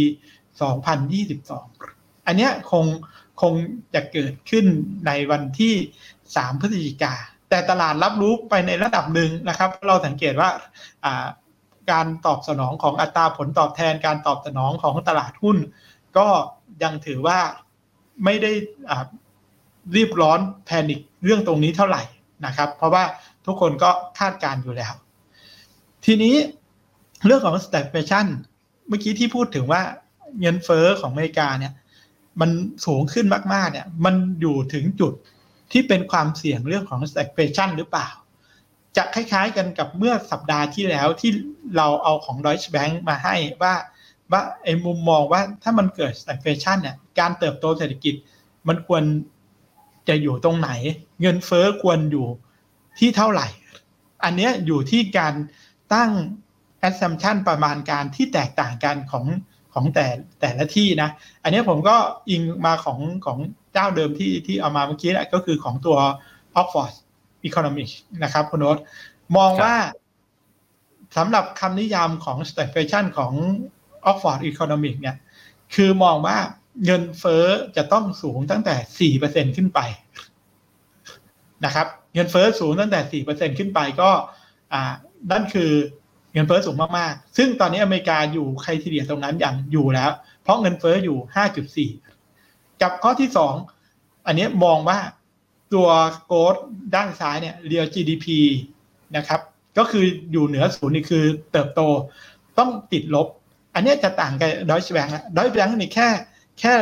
2022 อันเนี้ยคงคงจะเกิดขึ้นในวันที่ 3 พฤศจิกา แต่ตลาดรับรู้ไปในระดับหนึ่งนะครับ เราสังเกตว่าการตอบสนองของอัตราผลตอบแทนการตอบสนองของตลาดหุ้น ก็ยังถือว่าไม่ได้รีบร้อนแพนิคเรื่องตรงนี้เท่าไหร่นะครับ เพราะว่าทุกคนก็คาดการณ์อยู่แล้ว ทีนี้เรื่องของ stagflation เมื่อกี้ที่พูดถึงว่าเงินเฟ้อของอเมริกาเนี่ย มันสูงขึ้นมากๆเนี่ย มันอยู่ถึงจุด ที่เป็นความเสี่ยงเรื่องของ stagflation หรือเปล่า จะคล้ายๆกันกับเมื่อสัปดาห์ที่แล้วที่เราเอาของ Deutsche Bank มาให้ว่าว่าไอ้มุมมองว่าถ้ามันเกิด stagflation เนี่ยการเติบโตเศรษฐกิจมันควรจะอยู่ตรงไหน เงินเฟ้อควรอยู่ที่เท่าไหร่ อันเนี้ยอยู่ที่การตั้ง assumption ประมาณการที่แตกต่างกันของ ของแต่แต่ละที่นะ อันเนี้ยผมก็อิงมาของของเจ้าเดิมที่ที่เอามาเมื่อกี้แหละก็คือของตัว Oxford Economics นะครับคุณโน้ตมองครับว่าสำหรับคำนิยามของ stagflation ของ Oxford Economics เนี่ย คือมองว่าเงินเฟ้อจะต้องสูงตั้งแต่ 4%ขึ้นไปนะครับ เงินเฟ้อสูงตั้งแต่ 4%ขึ้นไปก็ อ่า นั่นคือเงินเฟ้อสูงมากๆ ซึ่งตอนนี้อเมริกาอยู่ใครทีเดียตรงนั้นอย่างอยู่แล้ว เพราะเงินเฟ้ออยู่ 5.4 กับข้อที่ 2 อันนี้มองว่าตัวโกดด้านซ้ายเนี่ย real GDP นะครับ ก็คืออยู่เหนือศูนย์นี่คือเติบโตต้องติดลบ อันนี้จะต่างกับดอยชแบงค์ดอยชแบงค์นี่แค่แค่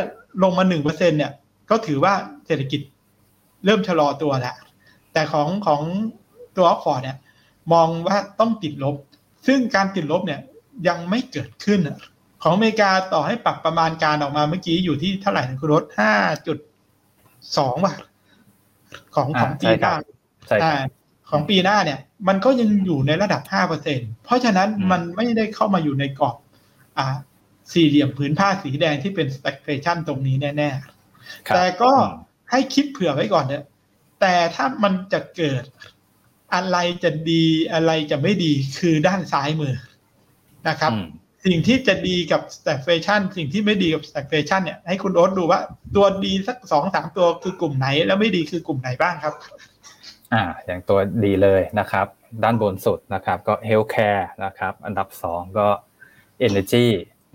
ลงมาหนึ่งเปอร์เซ็นเนี่ย ก็ถือว่าเศรษฐกิจเริ่มชะลอตัวแล้วแต่ของของตัวออฟฟอร์ดเนี่ยมองว่าต้องติดลบ ซึ่งการติดลบเนี่ยยังไม่เกิดขึ้นอะของอเมริกาต่อให้ปรับประมาณการออกมาเมื่อกี้อยู่ที่เท่าไหร่นะคุณรถห้าจุดสองบาทของของปีใช่หครัน้าบใช่ครับอ่าของปีหน้าเนี่ย มันก็ยังอยู่ในระดับ5%เพราะฉะนั้นอืมมันไม่ได้เข้ามาอยู่ในกรอบอ่าสี่เหลี่ยมผืนผ้าสีแดงที่เป็น stagflation ตรงนี้แน่ครับๆแต่ก็อืมให้คิดเผื่อไว้ก่อนเถอะแต่ถ้ามันจะเกิด อะไรจะดีอะไรจะไม่ดีคือด้านซ้ายมือนะครับอืมสิ่งที่จะดีกับ stagflation สิ่งที่ไม่ดีกับ stagflation เนี่ยให้คุณโอ๊ตดูว่า ตัวดีสักสองสามตัวคือกลุ่มไหน แล้วไม่ดีคือกลุ่มไหนบ้างครับ อ่า อย่างตัวดีเลยนะครับ ด้านบนสุดนะครับ ก็ healthcare นะครับ อันดับ2ก็ energy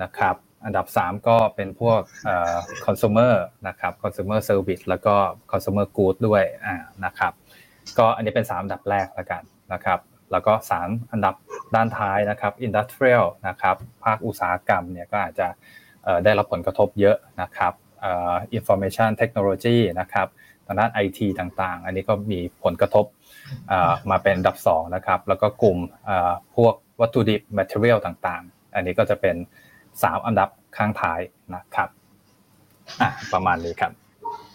นะครับอันดับ 3 ก็เป็นพวกเอ่อ consumer นะครับ consumer service แล้วก็ consumer good ด้วยอ่านะครับ ก็อันนี้เป็น 3 อันดับแรกแล้วกันนะครับ แล้วก็ 3 อันดับด้านท้ายนะครับ industrial นะครับภาคอุตสาหกรรมเนี่ยก็อาจจะได้รับผลกระทบเยอะนะครับอ่อ information technology นะครับทางด้าน IT ต่างๆ อันนี้ก็มีผลกระทบมาเป็นอันดับ2นะครับแล้วก็กลุ่มพวกวัตถุดิบ material ต่างๆ อันนี้ก็จะเป็น 3 อันดับข้างท้ายนะครับประมาณนี้ครับ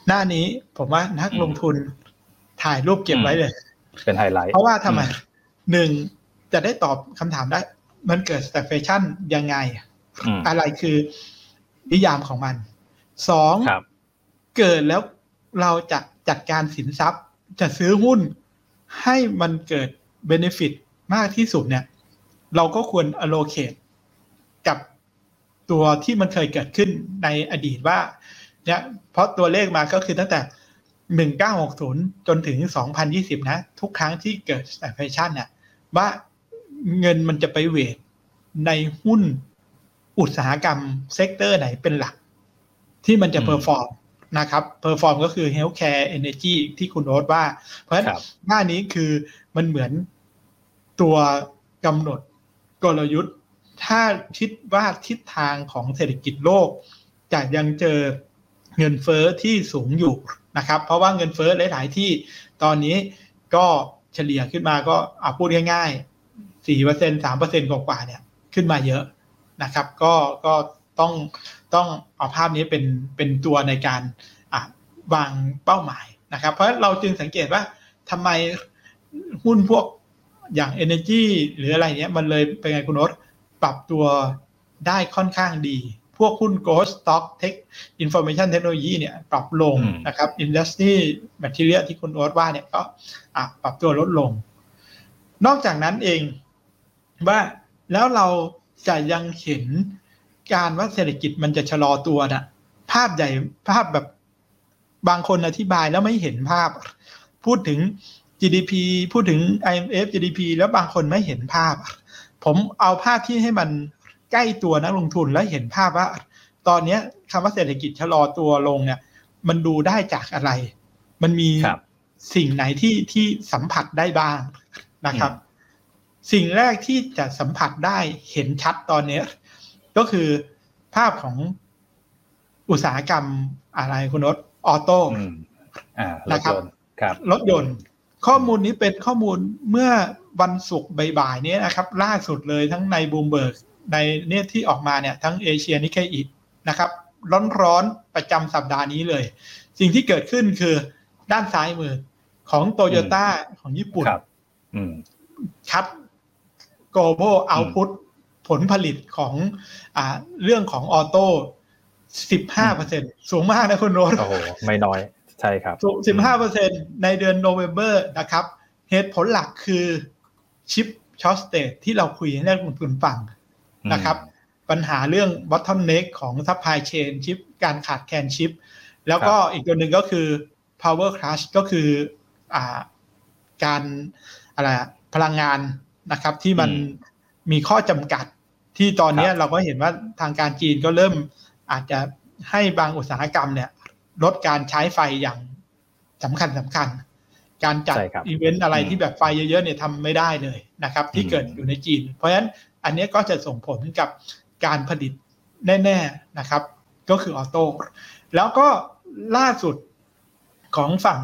หน้านี้ผมว่านักลงทุน ถ่ายรูปเก็บไว้เลย เป็นไฮไลท์เพราะว่าทำไมอืมหนึ่งจะได้ตอบคำถามได้ มันเกิด stagflation ยังไงอืมอะไรคือนิยามของมันสองครับเกิดแล้วเราจะจัดการสินทรัพย์ จะซื้อหุ้นให้มันเกิดเบนฟิตมากที่สุดเนี่ย เราก็ควร allocate กับตัวที่มันเคยเกิดขึ้นในอดีตว่าเนี่ยเพราะตัวเลขมาก็คือตั้งแต่ 1960 จนถึง 2020 นะ ทุกครั้งที่เกิด stagflation เนี่ยว่าเงินมันจะไป weight ในหุ้นอุตสาหกรรม sector ไหนเป็นหลัก ที่มันจะ perform นะครับ perform ก็คือ healthcare energy ที่คุณโอ๊ตว่า เพราะฉะนั้นหน้านี้คือมันเหมือนตัวกำหนดกลยุทธ์ ถ้าคิดว่าทิศทางของเศรษฐกิจโลก จะยังเจอเงินเฟ้อที่สูงอยู่ นะครับ เพราะว่าเงินเฟ้อหลาย ๆ ที่ตอนนี้ก็เฉลี่ยขึ้นมาก็อาพูดง่ายๆสี่เปอร์เซ็นสามเปอร์เซ็นกว่าเนี่ยขึ้นมาเยอะนะครับ ก็ก็ต้องต้องเอาภาพนี้เป็นเป็นตัวในการวางเป้าหมายนะครับ เพราะเราจึงสังเกตว่าทำไมหุ้นพวกอย่าง Energy หรืออะไรเนี้ยมันเลยเป็นไงคุณโอ๊ตปรับตัวได้ค่อนข้างดี พวกหุ้น Growth Stock Tech Information Technology เนี่ยปรับลงนะครับ Industry Material ที่คุณโอ๊ตว่าเนี่ยก็ปรับตัวลดลง นอกจากนั้นเองว่าแล้วเราจะยังเห็นการว่าเศรษฐกิจมันจะชะลอตัวนะภาพใหญ่ภาพแบบบางคนอธิบายแล้วไม่เห็นภาพ พูดถึง GDP พูดถึง IMF GDP แล้วบางคนไม่เห็นภาพ ผมเอาภาพที่ให้มัน ใกล้ตัวนักลงทุนแล้วเห็นภาพว่า ตอนนี้คำว่าเศรษฐกิจชะลอตัวลงเนี่ย มันดูได้จากอะไร มันมีสิ่งไหนที่ที่สัมผัสได้บ้างนะครับ สิ่งแรกที่จะสัมผัสได้เห็นชัดตอนนี้ ก็คือภาพของอุตสาหกรรมอะไรคุณนศออโต้นะครับรถยนต์ ข้อมูลนี้เป็นข้อมูลเมื่อวันศุกร์บ่ายๆนี้นะครับ ล่าสุดเลยทั้งในบูมเบิร์ก ในเนี่ยที่ออกมาเนี่ยทั้ง Asia Nikkei นะครับร้อนๆประจำสัปดาห์นี้เลย สิ่งที่เกิดขึ้นคือด้านซ้ายมือของโตโยต้าของญี่ปุ่นคัด global output ผลผลิตของอ่าเรื่องของ auto สิบห้าเปอร์เซ็นสูงมากนะคุณโรสโอ้โหไม่น้อยใช่ครับสูงสิบห้าเปอร์เซ็นในเดือนโนเวม ber นะครับ เหตุผลหลักคือ chip shortage ที่เราคุยให้นักลงทุนฟัง นะครับ ปัญหาเรื่อง bottleneck ของ supply chain ชิปการขาดแคลนชิป แล้วก็อีกตัวหนึ่งก็คือ power crunch ก็คืออ่าการอะไรพลังงานนะครับที่มันมีข้อจำกัดที่ตอนนี้เราก็เห็นว่าทางการจีนก็เริ่มอาจจะให้บางอุตสาหกรรมเนี่ยลดการใช้ไฟอย่างสำคัญสำคัญ การจัดอีเวนต์อะไรที่แบบไฟเยอะๆเนี่ยทำไม่ได้เลยนะครับ ที่เกิดอยู่ในจีน เพราะฉะนั้น อันนี้ก็จะส่งผลกับการผลิตแน่ๆนะครับ ก็คือออโต้แล้วก็ล่าสุดของฝั่ง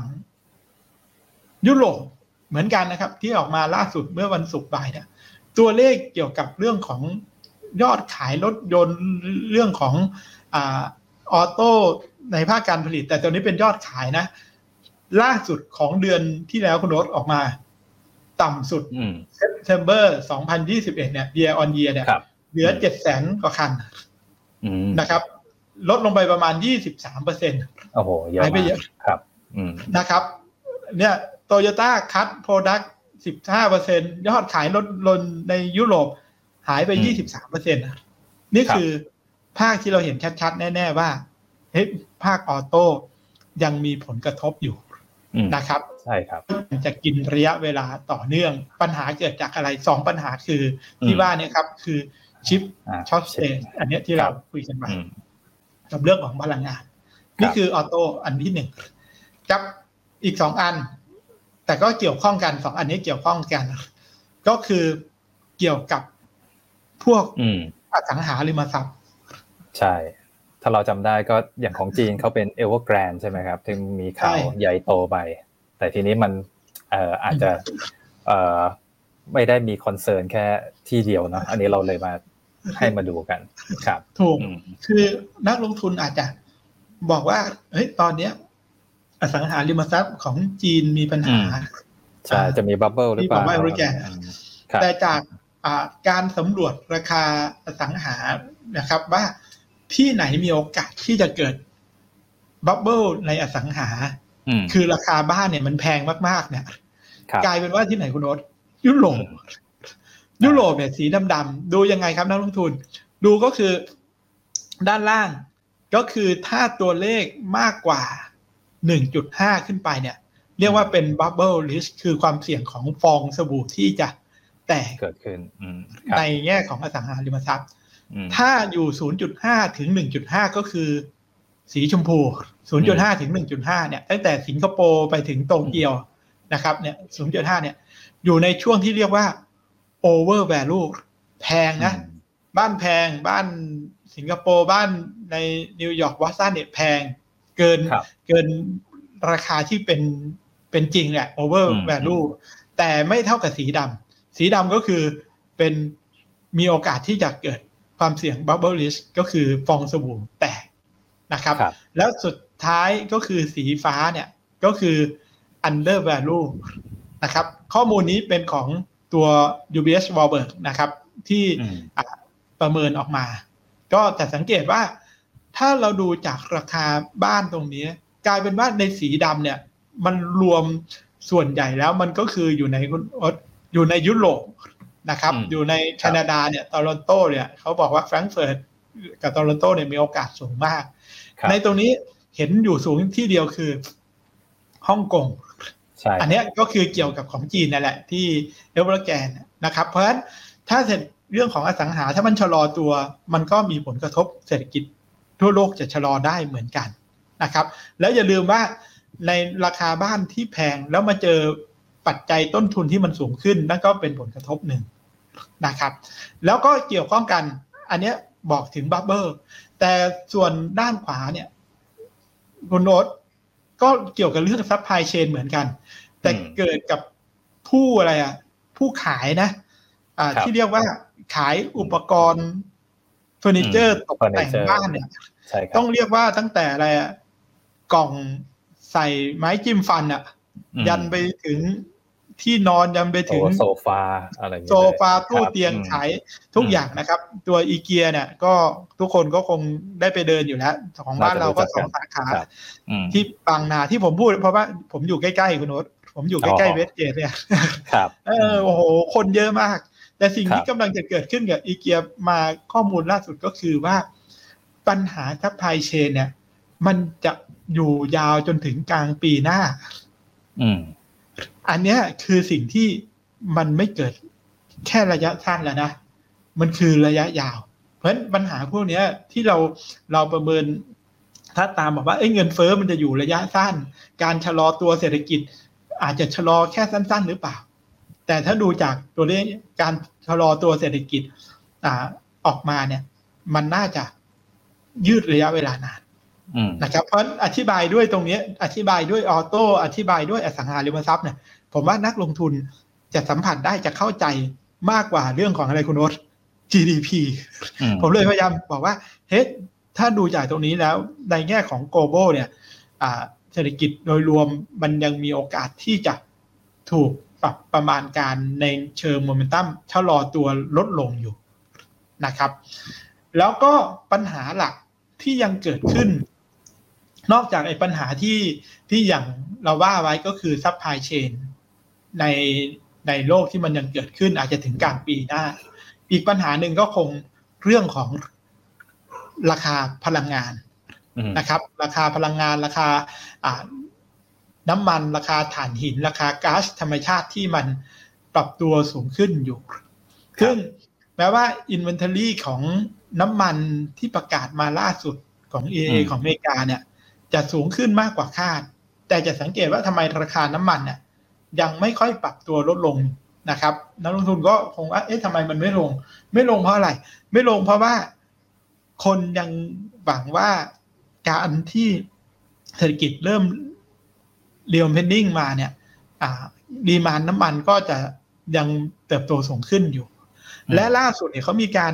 ยุโรปเหมือนกันนะครับ ที่ออกมาล่าสุดเมื่อวันศุกร์บ่ายเนี่ยตัวเลขเกี่ยวกับเรื่องของยอดขายรถยนต์เรื่องของ auto ในภาคการผลิต แต่ตัวนี้เป็นยอดขายนะ ล่าสุดของเดือนที่แล้วคุณรถออกมา ต่ำสุด September 2021 เนี่ย year on year เนี่ยเหลือเจ็ดแสนกว่าคันนะครับ ลดลงไปประมาณ 23เปอร์เซ็นต์โอ้โหเยอะไปเยอะครับนะครับ เนี่ยโตโยต้า cut product 15เปอร์เซ็นยอดขายรถยนต์ในยุโรปหายไปยี่สิบสามเปอร์เซ็นต์นี่คือภาคที่เราเห็นชัดๆ แน่ ๆ ว่าเฮ้ยภาค auto ยังมีผลกระทบอยู่ นะครับใช่ครับจะกินระยะเวลาต่อเนื่องปัญหาเกิดจากอะไรสองปัญหาคือที่ว่าเนี่ยครับคือ chip shortage อันนี้ที่เราคุยกันมากับเรื่องของพลังงาน นี่คือ auto อันที่หนึ่งกับอีกสองอัน แต่ก็เกี่ยวข้องกันสองอันนี้เกี่ยวข้องกัน ก็คือเกี่ยวกับพวกอสังหาริมทรัพย์ ใช่ ถ้าเราจำได้ก็อย่างของจีนเขาเป็นเอเวอร์แกรนใช่ไหมครับที่มีข่าวใหญ่โตไป แต่ทีนี้มันเอ่ออาจจะเอ่อไม่ได้มี concern แค่ที่เดียวเนาะอันนี้เราเลยมาให้มาดูกันครับ ถูก คือนักลงทุนอาจจะบอกว่า เฮ้ยตอนเนี้ย อสังหาริมทรัพย์ของจีนมีปัญหาใช่จะมีบับเบิลหรือเปล่าแต่จากการสำรวจราคาอสังหานะครับ ว่า ที่ไหนมีโอกาสที่จะเกิดบับเบิลในอสังหาอืมคือราคาบ้านเนี่ยมันแพงมากๆ เนี่ยครับกลายเป็นว่าที่ไหนคุณโอ๊ตยุโรปยุโรปเนี่ยสีดำๆดูยังไงครับนักลงทุน ดูก็คือด้านล่าง ก็คือถ้าตัวเลขมากกว่า 1.5 ขึ้นไปเนี่ย เรียกว่าเป็น bubble risk คือความเสี่ยงของฟองสบู่ที่จะแตกเกิดขึ้นอืมครับในแง่ของอสังหาริมทรัพย์อืม ถ้าอยู่ 0.5 ถึง 1.5 ก็คือ สีชมพู 0.5 ถึง 1.5 เนี่ย ตั้งแต่สิงคโปร์ไปถึงโตเกียวนะครับ เนี่ย 0.5 เนี่ย อยู่ในช่วงที่เรียกว่า over value แพงนะ บ้านแพง บ้านสิงคโปร์ บ้านในนิวยอร์กวอสตันเนี่ยแพง เกินครับเกินราคาที่เป็น เป็นจริงแหละ over อืม value แต่ไม่เท่ากับสีดำ สีดำก็คือเป็นมีโอกาสที่จะเกิด ความเสี่ยง bubble risk ก็คือฟองสบู่แตกนะครับครับแล้วสุดท้ายก็คือสีฟ้าเนี่ยก็คือ under value นะครับ ข้อมูลนี้เป็นของตัว UBS Warburg นะครับ ที่อืมอะประเมินออกมา ก็แต่สังเกตว่า ถ้าเราดูจากราคาบ้านตรงนี้ กลายเป็นว่าในสีดำเนี่ย มันรวมส่วนใหญ่แล้วมันก็คืออยู่ในคุณโอ๊ตอยู่ในยุโรป นะครับอืมอยู่ในแคนาดาเนี่ยโตลอนโตเนี่ยเขาบอกว่าแฟรงก์เฟิร์ตกับโตลอนโตเนี่ยมีโอกาสสูงมากครับในตรงนี้เห็นอยู่สูงที่เดียวคือฮ่องกงใช่อันเนี้ยก็คือเกี่ยวกับของจีนนั่นแหละที่เอเวอร์แกนนะครับ เพราะฉะนั้นถ้าเสร็จเรื่องของอสังหาถ้ามันชะลอตัว มันก็มีผลกระทบเศรษฐกิจทั่วโลกจะชะลอได้เหมือนกันนะครับ แล้วอย่าลืมว่าในราคาบ้านที่แพงแล้วมาเจอ ปัจจัยต้นทุนที่มันสูงขึ้นนั่นก็เป็นผลกระทบหนึ่งนะครับ แล้วก็เกี่ยวข้องกัน อันเนี้ยบอกถึง bubble แต่ส่วนด้านขวาเนี่ยคุณโน้ตก็เกี่ยวกับเรื่อง supply chain เหมือนกัน แต่อืมเกิดกับผู้อะไรอะ ผู้ขายนะ อ่าครับที่เรียกว่าขายอุปกรณ์เฟอร์นิเจอร์อืมตกแต่ง furniture บ้านเนี่ยใช่ครับต้องเรียกว่าตั้งแต่อะไรอะกล่องใส่ไม้จิ้มฟันอะอืมยันไปถึง ที่นอนยันไปถึงโอ้โซฟาอะไรอย่งโซเงี้ยฟาตู้ครับเตียงอืมขายทุกอืมอย่างนะครับ ตัวอีเกียเนี่ยก็ทุกคนก็คงได้ไปเดินอยู่แล้วของบ้านเราก็สองสาขาครับอืมที่บางนาที่ผมพูดเพราะว่าผมอยู่ใกล้ๆคุณโน้ตผมอยู่ใกอ๋ล้อๆเวสเกตเนี่ยครับเออโอ้โห คนเยอะมาก แต่สิ่งครับที่กำลังจะเกิดขึ้นกับอีเกียมาข้อมูลล่าสุดก็คือว่า ปัญหาทัพพลายเชนเนี่ย มันจะอยู่ยาวจนถึงกลางปีหน้า อืม อันเนี้ยคือสิ่งที่มันไม่เกิดแค่ระยะสั้นแล้วนะ มันคือระยะยาว เพราะฉะนั้นปัญหาพวกเนี้ยที่เราเราประเมินถ้าตามบอกว่าเอ้เงินเฟ้อมันจะอยู่ระยะสั้น การชะลอตัวเศรษฐกิจ อาจจะชะลอแค่สั้น ๆ หรือเปล่า แต่ถ้าดูจากตัวเลขการชะลอตัวเศรษฐกิจอ่าออกมาเนี่ย มันน่าจะยืดระยะเวลานาน นะครับเพราะฉะนั้นอธิบายด้วยตรงนี้อธิบายด้วยออโต้อธิบายด้วยอสังหาริมทรัพย์เนี่ยผมว่านักลงทุนจะสัมผัสได้จะเข้าใจมากกว่าเรื่องของอะไรคุณโอ๊ต GDP อืมผมเลยพยายามบอกว่าเฮ้ยถ้าดูจากตรงนี้แล้วในแง่ของ global เนี่ยอ่าเศรษฐกิจโดยรวมมันยังมีโอกาสที่จะถูกปรับประมาณการในเชิงโมเมนตัมชะลอตัวลดลงอยู่นะครับ แล้วก็ปัญหาหลักที่ยังเกิดขึ้น นอกจากไอ้ปัญหาที่ที่อย่างเราว่าไว้ก็คือ supply chain ในในโลกที่มันยังเกิดขึ้นอาจจะถึงกลางปีหน้า อีกปัญหาหนึ่งก็คงเรื่องของราคาพลังงานอืมนะครับ ราคาพลังงานราคาอ่าน้ำมันราคาถ่านหิน ราคาก๊าซธรรมชาติที่มันปรับตัวสูงขึ้นอยู่ ซึ่งแม้ว่า Inventory ของน้ำมันที่ประกาศมาล่าสุดของ EA อืมของอเมริกาเนี่ย จะสูงขึ้นมากกว่าคาด แต่จะสังเกตว่าทำไมราคาน้ำมันเนี่ยยังไม่ค่อยปรับตัวลดลงนะครับนักลงทุนก็คงว่าเอ๊ะทำไมมันไม่ลง ไม่ลงเพราะอะไร ไม่ลงเพราะว่าคนยังหวังว่าการที่เศรษฐกิจเริ่ม reopening มาเนี่ย demand น้ำมันก็จะยังเติบโตสูงขึ้นอยู่ และล่าสุดเนี่ยเขามีการ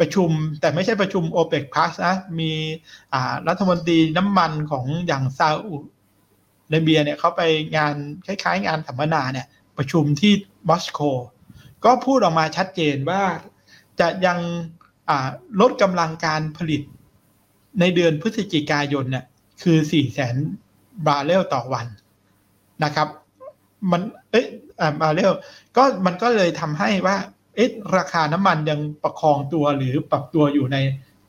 ประชุมแต่ไม่ใช่ประชุม o p e c Plus นะ มีอ่ารัฐมนตรีน้ำมันของอย่างซาอุดีอาระเบียเนี่ยเขาไปงานคล้ายๆ งานสัมมนาเนี่ยประชุมที่มอสโกก็พูดออกมาชัดเจนว่าจะยังลดกำลังการผลิตในเดือนพฤศจิกายนเนี่ยคือสี่แสนบาร์เรลต่อวันนะครับ มัน เอ๊ะบาร์เรลก็มันก็เลยทำให้ว่า เอ๊ะราคาน้ำมันยังประคองตัวหรือปรับตัวอยู่ใน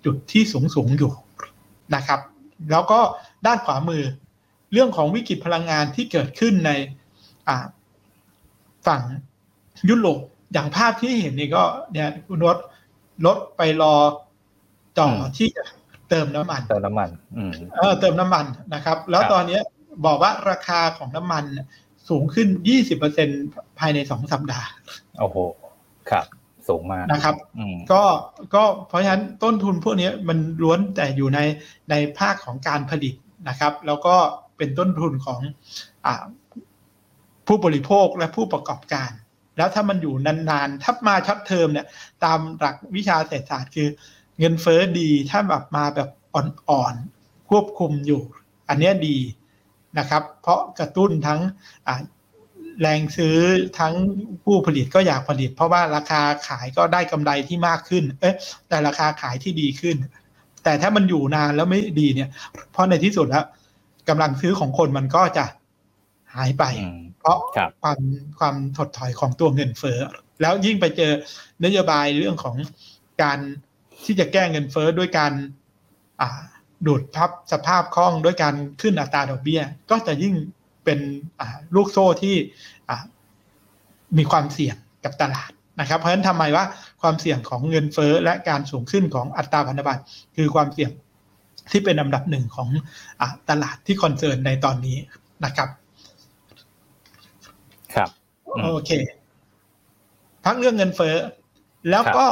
จุดที่สูงสูงอยู่นะครับ แล้วก็ด้านขวามือ เรื่องของวิกฤตพลังงานที่เกิดขึ้นในอ่าฝั่งยุโรปอย่างภาพที่เห็นนี่ก็เนี่ยคุณรถรถไปรอจ่ออมที่จะเติมน้ำมันเติมน้ำมันอืมเออเติมน้ำมันนะครับ แล้วครับตอนนี้บอกว่าราคาของน้ำมันเนี่ยสูงขึ้น 20%ภายในสองสัปดาห์ โอ้โห ครับ สูงมากนะครับอืมก็ก็เพราะฉะนั้นต้นทุนพวกนี้มันล้วนแต่อยู่ในในภาคของการผลิตนะครับ แล้วก็เป็นต้นทุนของอ่าผู้บริโภคและผู้ประกอบการ แล้วถ้ามันอยู่นานๆถ้ามา short term เนี่ย ตามหลักวิชาเศรษฐศาสตร์คือเงินเฟ้อดีถ้าแบบมาแบบอ่อนๆควบคุมอยู่ อันเนี้ยดีนะครับ เพราะกระตุ้นทั้งอ่า แรงซื้อทั้งผู้ผลิตก็อยากผลิต เพราะว่าราคาขายก็ได้กำไรที่มากขึ้น เอ๊ะแต่ราคาขายที่ดีขึ้น แต่ถ้ามันอยู่นานแล้วไม่ดีเนี่ย เพราะในที่สุดแล้วกำลังซื้อของคนมันก็จะหายไปอืมเพราะครับความความถดถอยของตัวเงินเฟ้อแล้วยิ่งไปเจอนโยบายเรื่องของการที่จะแก้เงินเฟ้อด้วยการอ่าดูดพับสภาพคล่องด้วยการขึ้นอัตราดอกเบี้ย ก็จะยิ่ง เป็นอ่าลูกโซ่ที่อ่ามีความเสี่ยงกับตลาดนะครับ เพราะฉะนั้นทำไมว่าความเสี่ยงของเงินเฟ้อและการสูงขึ้นของอัตราพันธบัตรคือความเสี่ยงที่เป็นอันดับหนึ่งของอาตลาดที่คอนเซิร์นในตอนนี้นะครับ ครับอืมโอเคพักเรื่องเงินเฟ้อแล้วก็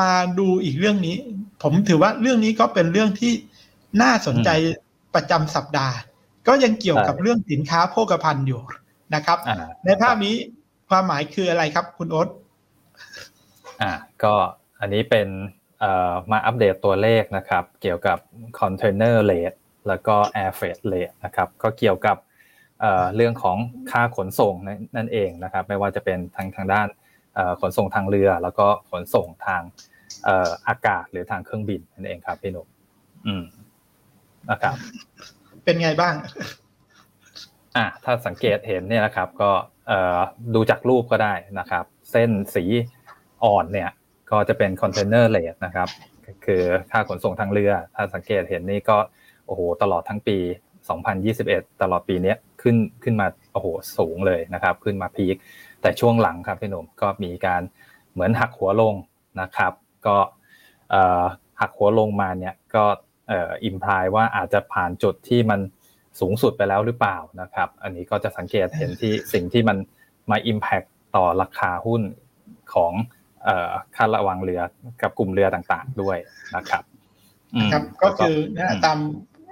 มาดูอีกเรื่องนี้ ผมถือว่าเรื่องนี้ก็เป็นเรื่องที่น่าสนใจประจำสัปดาห์ ก็ยังเกี่ยวกับใช่เรื่องสินค้าโภคภัณฑ์อยู่นะครับอ่าในภาพนี้ความหมายคืออะไรครับคุณโอ๊ตอ่าก็อันนี้เป็นเอ่อมาอัปเดตตัวเลขนะครับ เกี่ยวกับ Container Rate แล้วก็ Air Freight Rate นะครับก็เกี่ยวกับเอ่อเรื่องของค่าขนส่งนั่นนั่นเองนะครับ ไม่ว่าจะเป็นทางทางด้านเอ่อขนส่งทางเรือ แล้วก็ขนส่งทางเอ่ออากาศหรือทางเครื่องบินนั่นเองครับพี่หนุ่มอืมนะครับ เป็นไงบ้าง อะถ้าสังเกตเห็นเนี่ยนะครับ ก็เอดูจากรูปก็ได้นะครับ เส้นสีอ่อนเนี่ย ก็จะเป็น container rate นะครับ คือค่าขนส่งทางเรือ ถ้าสังเกตเห็นนี่ก็โอ้โหตลอดทั้งปี 2021 ตลอดปีเนี้ยขึ้นขึ้นมาโอ้โหสูงเลยนะครับ ขึ้นมา peak แต่ช่วงหลังครับพี่หนุ่มก็มีการเหมือนหักหัวลงนะครับ ก็หักหัวลงมาเนี่ยก็ อ่ออิมพลายว่าอาจจะผ่านจุดที่มันสูงสุดไปแล้วหรือเปล่านะครับ อันนี้ก็จะสังเกตเห็นที่สิ่งที่มันมา Impact ต่อราคาหุ้นของเอ่อค่าระวังเรือกับกลุ่มเรือต่างๆด้วยนะครับอืมครับก็คือแล้วนะตาม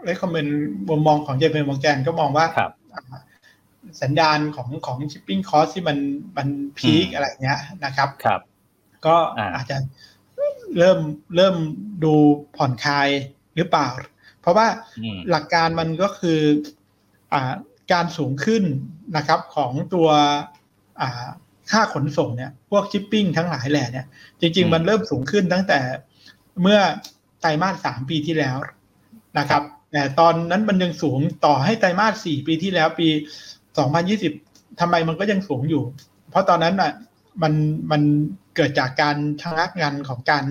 เรคคอมเมนต์มุมมองของเจเพนมองแกนก็มองว่าครับอ่าสัญญาณของของชิปปิ้งคอสที่มันมันพีคอืมอะไรเงี้ยนะครับครับ ก็อ่าอาจจะเริ่มเริ่มดูผ่อนคลาย หรือเปล่า เพราะว่าอืมหลักการมันก็คืออ่าการสูงขึ้นนะครับของตัวอ่าค่าขนส่งเนี่ยพวกชิปปิ้งทั้งหลายแหล่เนี่ย จริงอืมๆมันเริ่มสูงขึ้นตั้งแต่เมื่อไตรมาสสามปีที่แล้วนะครับ แต่ตอนนั้นมันยังสูงต่อให้ไตรมาสสี่ปีที่แล้วปีสองพันยี่สิบทำไมมันก็ยังสูงอยู่ เพราะตอนนั้นอะมันมันเกิดจากการชะงักงานของการ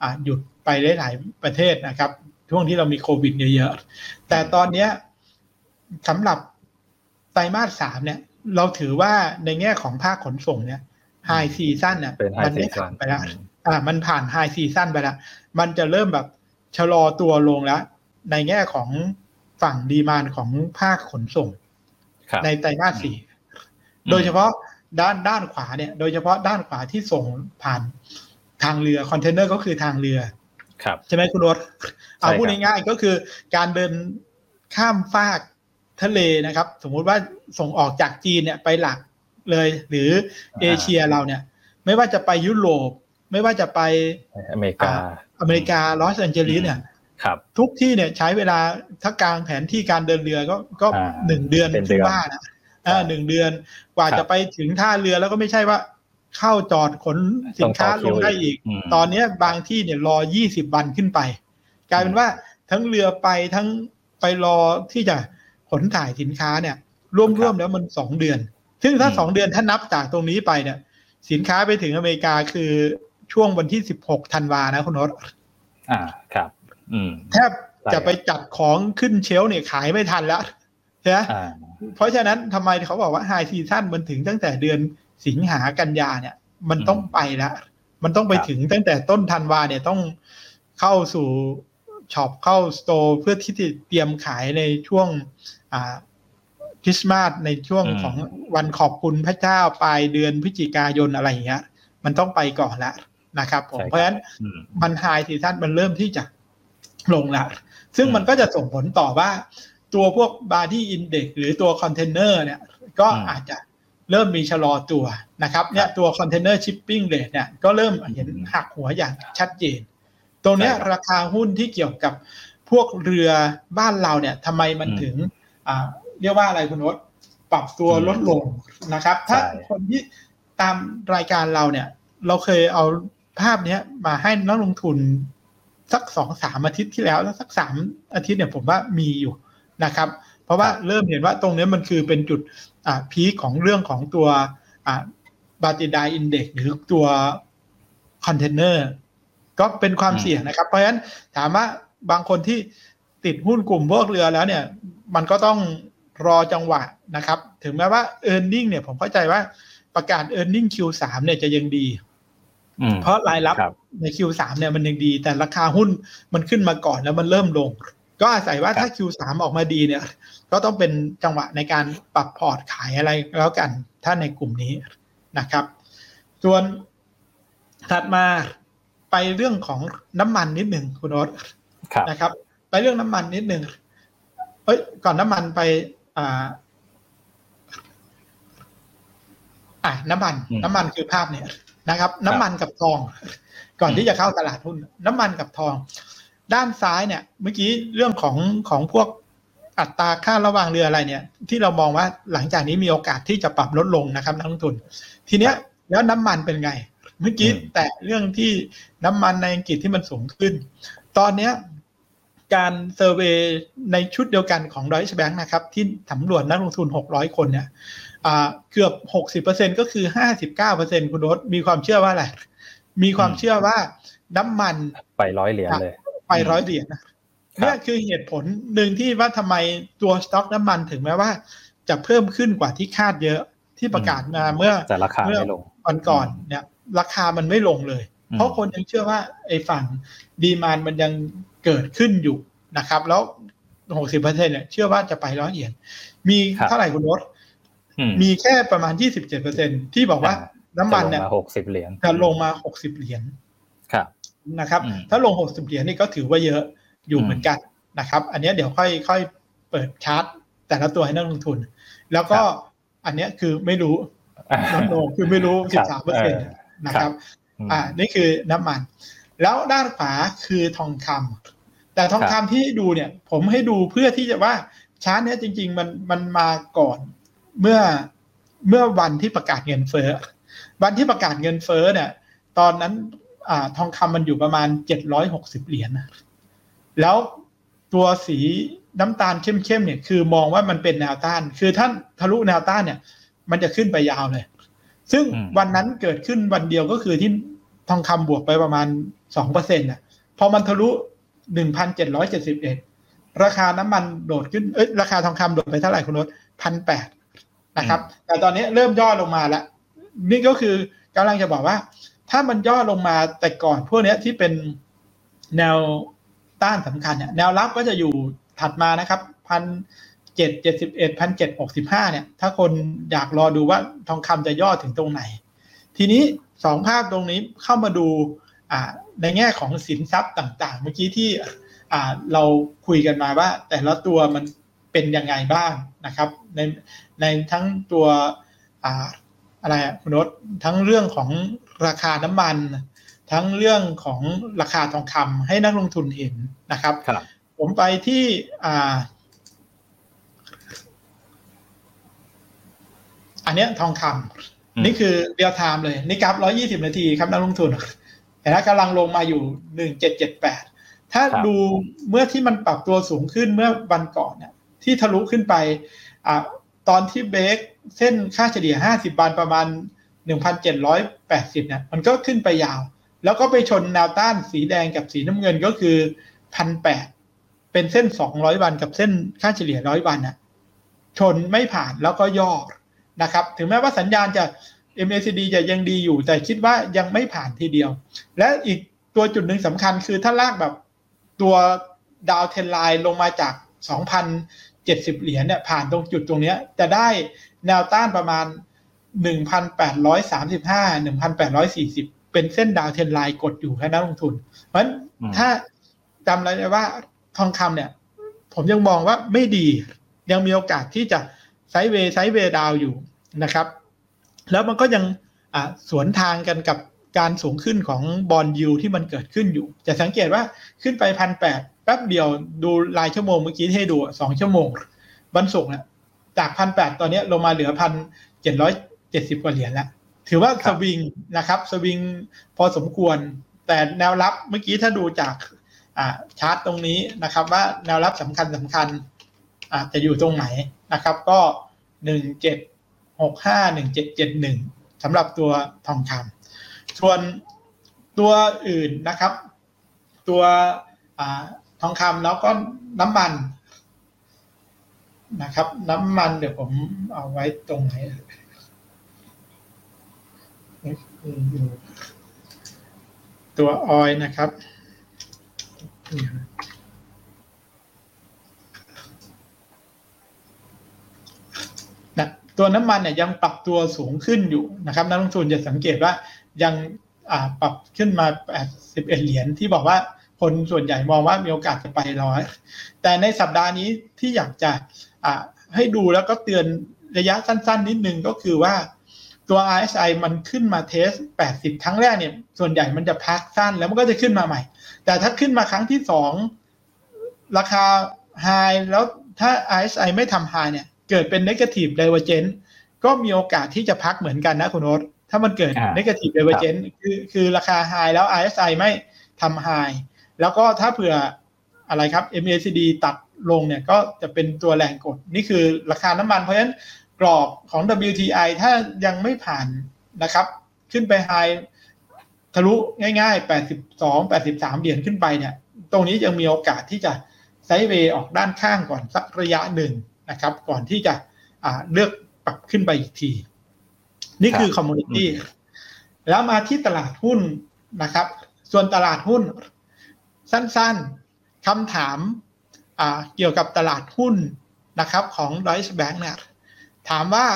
อ่าหยุดไปได้หลายประเทศนะครับ ช่วงที่เรามีโควิดเยอะๆแต่ตอนเนี้ยสำหรับไตรมาสสามเนี่ย เราถือว่าในแง่ของภาคขนส่งเนี่ย high season น่ะเป็น high season มันได้ผ่านไปแล้วอ่า มันผ่าน high season ไปแล้ว มันจะเริ่มแบบชะลอตัวลงแล้ว ในแง่ของฝั่ง demand ของภาคขนส่งครับในไตรมาสสี่อืมโดยเฉพาะด้านด้านขวาเนี่ย โดยเฉพาะด้านขวาที่ส่งผ่านทางเรือคอนเทนเนอร์ก็คือทางเรือ ครับใช่ไหมคุณรส เอาใช่ครับพูดง่ายๆก็คือการเดินข้ามฟากทะเลนะครับ สมมุติว่าส่งออกจากจีนเนี่ยไปหลักเลย หรือเอเชียเราเนี่ย ไม่ว่าจะไปยุโรป ไม่ว่าจะไปอเมริกา อเมริกาลอสแอนเจลิสเนี่ยครับ ทุกที่เนี่ยใช้เวลาถ้ากางแผนที่การเดินเรือก็ก็อ่าหนึ่งเดือนเป็นเดืขึ้นว่านะอ่าใช่หนึ่งเดือนกว่าครับจะไปถึงท่าเรือแล้วก็ไม่ใช่ว่าเข้าจอดขนสินค้าต้องต่อคิลงได้อีกอืมตอนเนี้ยบางที่เนี่ยรอยี่สิบวันขึ้นไป กลายเป็นว่าทั้งเรือไปทั้งไปรอที่จะขนถ่ายสินค้าเนี่ย ร่วมๆแล้วมันสองเดือน ซึ่งถ้าสองเดือนถ้านับจากตรงนี้ไปเนี่ย สินค้าไปถึงอเมริกาคือช่วงวันที่สิบหกธันวานะคุณนศอ่าครับ อืมแทบจะไปจัดของขึ้นเชลฟ์เนี่ยขายไม่ทันแล้วใช่ไหมอ่าเพราะฉะนั้นทำไมเขาบอกว่าไฮซีซั่นมันถึงตั้งแต่เดือนสิงหากันยาเนี่ย มันต้องไปแล้ว มันต้องไปถึงตั้งแต่ต้นธันวาเนี่ยต้องเข้าสู่ shop เข้า store เพื่อที่จะเตรียมขายในช่วงอ่าคริสต์มาสในช่วงอืมของวันขอบคุณพระเจ้าปลายเดือนพฤศจิกายนอะไรอย่างเงี้ย มันต้องไปก่อนแล้วนะครับผมใช่ครับเพราะฉะนั้นอืมมัน high season มันเริ่มที่จะลงละซึ่งอืมมันก็จะส่งผลต่อว่า ตัวพวก Baltic Dry Index หรือตัวคอนเทนเนอร์เนี่ย ก็อืมอาจจะเริ่มมีชะลอตัวนะครับเนี่ยตัว container shipping rate เนี่ยก็เริ่มเห็นหักหัวอย่างชัดเจน ตรงเนี้ยใช่ครับราคาหุ้นที่เกี่ยวกับพวกเรือบ้านเราเนี่ยทำไมมันอืมถึงอ่าเรียกว่าอะไรคุณนศปรับตัวอืมลดลงนะครับ ถ้าใช่คนที่ตามรายการเราเนี่ย เราเคยเอาภาพเนี้ยมาให้นักลงทุนสักสองสามอาทิตย์ที่แล้วแล้วสักสามอาทิตย์เนี่ยผมว่ามีอยู่นะครับ เพราะว่าครับเริ่มเห็นว่าตรงเนี้ยมันคือเป็นจุดอ่าพีคของเรื่องของตัวอ่าบาติดาอินเด็กหรือตัวคอนเทนเนอร์ ก็เป็นความอืมเสี่ยงนะครับ เพราะฉะนั้นถามว่าบางคนที่ติดหุ้นกลุ่มพวกเรือแล้วเนี่ย มันก็ต้องรอจังหวะนะครับ ถึงแม้ว่า e a r n i n g เนี่ยผมเข้าใจว่าประกาศ e a r n i n g Q3 เนี่ยจะยังดีอืมเพราะรายรับครับใน Q3 เนี่ยมันยังดี แต่ราคาหุ้นมันขึ้นมาก่อนแล้วมันเริ่มลง ก็อาศัยว่าถ้า Q3 ออกมาดีเนี่ย ก็ต้องเป็นจังหวะในการปรับพอร์ตขายอะไรแล้วกัน ถ้าในกลุ่มนี้นะครับ ส่วนถัดมา ไปเรื่องของน้ำมันนิดหนึ่งคุณโอ๊ตครับนะครับ ไปเรื่องน้ำมันนิดหนึ่งเอ้ย ก่อนน้ำมันไป อ่า อะน้ำมันอืมน้ำมันคือภาพเนี่ยนะครับ น้ำมันกับทอง ก่อนอืมที่จะเข้าตลาดหุ้น น้ำมันกับทอง ด้านซ้ายเนี่ย เมื่อกี้เรื่องของของพวกอัตราค่าระหว่างเรืออะไรเนี่ย ที่เรามองว่าหลังจากนี้มีโอกาสที่จะปรับลดลงนะครับนักลงทุน ทีเนี้ยแล้วน้ำมันเป็นไง เมื่อกี้อืมแต่เรื่องที่น้ำมันในอังกฤษที่มันสูงขึ้น ตอนเนี้ยการเซอร์เวยในชุดเดียวกันของดอยชแบงค์นะครับ ที่สำรวจนักลงทุน 600 คนเนี่ยอ่าเกือบ 60%ก็คือ 59%คุณโรสมีความเชื่อว่าอะไร มีความอืมเชื่อว่าน้ำมันไปร้อยเหรียญเลย ไปร้อยเหรียญนะเนี่ยคือเหตุผลหนึ่งที่ว่าทำไมตัวสต็อกน้ำมันถึงแม้ว่า จะเพิ่มขึ้นกว่าที่คาดเยอะที่ประกาศมาเมื่อแต่ราคาไม่ลงวันก่อนเนี่ย ราคามันไม่ลงเลยอืมเพราะคนยังเชื่อว่าไอ้ฝั่งดีมานมันยังเกิดขึ้นอยู่นะครับ แล้วหกสิบเปอร์เซ็นเนี่ยเชื่อว่าจะไปร้อยเหรียญมีครับเท่าไหร่คุณรถอืมมีแค่ประมาณยี่สิบเจ็ดเปอร์เซ็นที่บอกว่าน้ำมันเนี่ยจะลงมาหกสิบเหรียญจะลงมาหกสิบเหรียญครับนะครับอืมถ้าลงหกสิบเหรียญนี่ก็ถือว่าเยอะอยู่อืมเหมือนกันนะครับ อันเนี้ยเดี๋ยวค่อยค่อยเปิดชาร์ตแต่ละตัวให้นักลงทุน แล้วก็อันเนี้ยคือไม่รู้ลดลงคือไม่รู้สิบสามเปอร์เซ็นต์ นะครับมอ่า นี่คือน้ำมัน แล้วด้านขวาคือทองคำแต่ทองคำที่ดูเนี่ย ผมให้ดูเพื่อที่จะว่าชาร์ตเนี้ยจริง ๆ มันมันมาก่อนเมื่อเมื่อวันที่ประกาศเงินเฟ้อ วันที่ประกาศเงินเฟ้อเนี่ย ตอนนั้นอ่าทองคำมันอยู่ประมาณเจ็ดร้อยหกสิบเหรียญนะแล้วตัวสีน้ำตาลเข้มๆเนี่ย คือมองว่ามันเป็นแนวต้าน คือท่านทะลุแนวต้านเนี่ย มันจะขึ้นไปยาวเลย ซึ่งอืมวันนั้นเกิดขึ้นวันเดียวก็คือที่ทองคำบวกไปประมาณสองเปอร์เซ็นต์่ะพอมันทะลุหนึ่งพันเจ็ดร้อยเจ็ดสิบเอ็ดราคาน้ำมันโดดขึ้นเอ้ยราคาทองคำโดดไปเท่าไหร่คุณรถพันแปดนะครับ แต่ตอนนี้เริ่มย่อลงมาแล้วนี่ก็คือกำลังจะบอกว่า ถ้ามันย่อลงมาแต่ก่อนพวกเนี้ยที่เป็นแนวต้านสำคัญเนี่ยแนวรับก็จะอยู่ถัดมานะครับพัน เจ็ดเจ็ดสิบเอ็ดพันเจ็ดหกสิบห้าเนี่ย ถ้าคนอยากรอดูว่าทองคำจะย่อถึงตรงไหน ทีนี้สองภาพตรงนี้เข้ามาดูอ่าในแง่ของสินทรัพย์ต่าง ๆ เมื่อกี้ที่อ่าเราคุยกันมาว่า แต่ละตัวมันเป็นยังไงบ้างนะครับ ในในทั้งตัวอ่าอะไรอะคุณนศทั้งเรื่องของราคาน้ำมัน ทั้งเรื่องของราคาทองคำให้นักลงทุนเห็นนะครับครับผมไปที่ อ่าอันเนี้ยทองคำอืมนี่คือ real time เลย นี่กราฟร้อยี่สิบนาทีครับนักลงทุนแต่ถ้ากำลังลงมาอยู่หนึ่งเจ็ดเจ็ดแปดถ้าดูเมื่อที่มันปรับตัวสูงขึ้นเมื่อวันก่อนเนี่ยที่ทะลุขึ้นไปอ่าตอนที่เบรกเส้นค่าเฉลี่ย 50วันประมาณ 1,780 เนี่ย มันก็ขึ้นไปยาว แล้วก็ไปชนแนวต้านสีแดงกับสีน้ำเงินก็คือพันแปดเป็นเส้น 200 วันกับเส้นค่าเฉลี่ยร้อยวันน่ะ ชนไม่ผ่านแล้วก็ย่อ นะครับ ถึงแม้ว่าสัญญาณจะ MACD จะยังดีอยู่ แต่คิดว่ายังไม่ผ่านทีเดียว และอีกตัวจุดหนึ่งสำคัญคือถ้าลากแบบตัวดาวเทนไลน์ลงมาจาก 2,070 เหรียญเนี่ยผ่านตรงจุดตรงนี้จะได้แนวต้านประมาณ 1,835 1,840 เป็นเส้นดาวเทนไลน์กดอยู่ให้นักลงทุน เพราะฉะนั้นถ้าจำไว้ว่าทองคำเนี่ย ผมยังมองว่าไม่ดียังมีโอกาสที่จะ ไซด์เวย์ไซด์เวย์ดาวอยู่นะครับ แล้วมันก็ยังสวนทางกันกับการสูงขึ้นของบอลยูที่มันเกิดขึ้นอยู่ จะสังเกตว่าขึ้นไปพันแปดแป๊บเดียวดูรายชั่วโมงเมื่อกี้ให้ดูสองชั่วโมงวันศุกร์เนี่ยจากพันแปดตอนนี้ลงมาเหลือพันเจ็ดร้อยเจ็ดสิบกว่าเหรียญแล้ว ถือว่าสวิงนะครับ สวิงพอสมควร แต่แนวรับเมื่อกี้ถ้าดูจากชาร์ตตรงนี้นะครับ ว่าแนวรับสำคัญสำคัญ อาจจะอยู่ตรงไหนนะครับ ก็หนึ่งเจ็ดหกห้าหนึ่งเจ็ดเจ็ดหนึ่งสำหรับตัวทองคำส่วนตัวอื่นนะครับ ตัวทองคำแล้วก็น้ำมันนะครับ น้ำมันเดี๋ยวผมเอาไว้ตรงไหนตัวออยนะครับนะ ตัวน้ำมันเนี่ยยังปรับตัวสูงขึ้นอยู่นะครับนักลงทุนจะสังเกตว่ายังปรับขึ้นมา 81 เหรียญที่บอกว่าคนส่วนใหญ่มองว่ามีโอกาสจะไปร้อย แต่ในสัปดาห์นี้ที่อยากจะให้ดูแล้วก็เตือนระยะสั้น ๆ นิดนึงก็คือว่าตัว RSI มันขึ้นมาเทส 80 ครั้งแรกเนี่ย ส่วนใหญ่มันจะพักสั้นแล้วมันก็จะขึ้นมาใหม่ แต่ถ้าขึ้นมาครั้งที่สองราคา High แล้วถ้า RSI ไม่ทำ High เนี่ย เกิดเป็น Negative Divergence ก็มีโอกาสที่จะพักเหมือนกันนะคุณโอ๊ตถ้ามันเกิด Negative Divergence คือคือราคา High แล้ว RSI ไม่ทำ High แล้วก็ถ้าเผื่ออะไรครับ MACD ตัดลงเนี่ยก็จะเป็นตัวแรงกด นี่คือราคาน้ำมัน เพราะฉะนั้นกรอบของ WTI ถ้ายังไม่ผ่านนะครับ ขึ้นไปไฮทะลุง่าย ๆ 82 83 เหรียญขึ้นไปเนี่ย ตรงนี้ยังมีโอกาสที่จะไซด์เวย์ออกด้านข้างก่อนสักระยะหนึ่ง นะครับ ก่อนที่จะเลือกปรับขึ้นไปอีกที นี่คือคอมมูนิตี้แล้วมาที่ตลาดหุ้นนะครับ ส่วนตลาดหุ้น สั้นๆคำถามเกี่ยวกับตลาดหุ้นนะครับของ Deutsche Bank เนี่ยถามว่า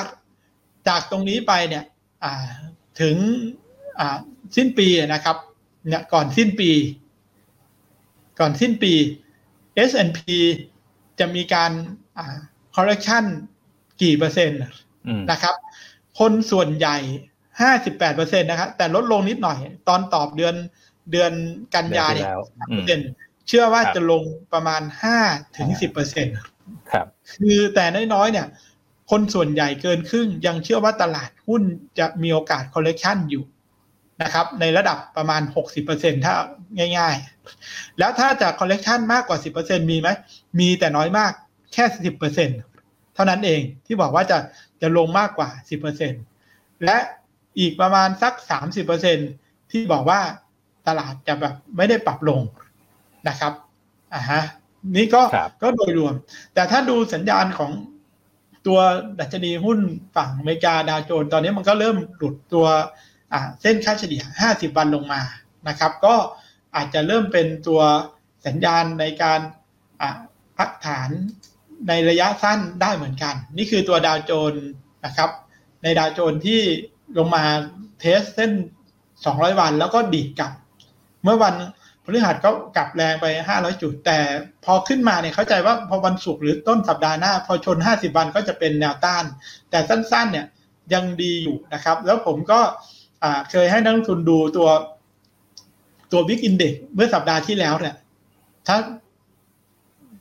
จากตรงนี้ไปเนี่ยถึงสิ้นปีนะครับเนี่ยก่อนสิ้นปี ก่อนสิ้นปี S&P จะมีการ correction กี่เปอร์เซ็นต์นะครับ คนส่วนใหญ่58เปอร์เซ็นต์นะครับแต่ลดลงนิดหน่อย ตอนตอบเดือนเดือนกันยาเนี่ยเปอร์เซ็นต์เชื่อว่าจะลงประมาณ5ถึง10เปอร์เซ็นต์ครับ คือแต่น้อยๆเนี่ย คนส่วนใหญ่เกินครึ่ง ยังเชื่อว่าตลาดหุ้นจะมีโอกาส correction อยู่นะครับ ในระดับประมาณ60%ถ้าง่าย ๆ แล้วถ้าจะ correction มากกว่า10%มีไหมมีแต่น้อยมาก แค่10%เท่านั้นเองที่บอกว่าจะจะลงมากกว่า10%และอีกประมาณสัก30%ที่บอกว่าตลาดจะแบบไม่ได้ปรับลงนะครับอ่าฮะนี่ก็ก็โดยรวม แต่ถ้าดูสัญญาณของตัวดัชนีหุ้นฝั่งอเมริกาดาวโจนส์ตอนนี้มันก็เริ่มหลุดตัวเส้นค่าเฉลี่ย 50 วันลงมานะครับ ก็อาจจะเริ่มเป็นตัวสัญญาณในการพักฐาน ในระยะสั้นได้เหมือนกัน นี่คือตัวดาวโจน์นะครับ ในดาวโจน์ที่ลงมาเทสเส้น 200 วันแล้วก็ดีดกลับ เมื่อวันพฤหัสก็กลับแรงไป 500 จุด แต่พอขึ้นมาเนี่ยเข้าใจว่าพอวันศุกร์หรือต้นสัปดาห์หน้า พอชน 50 วันก็จะเป็นแนวต้าน แต่สั้นๆ เนี่ยยังดีอยู่นะครับ แล้วผมก็เคยให้นักลงทุนดูตัวตัว VIX Index เมื่อสัปดาห์ที่แล้วเนี่ยถ้า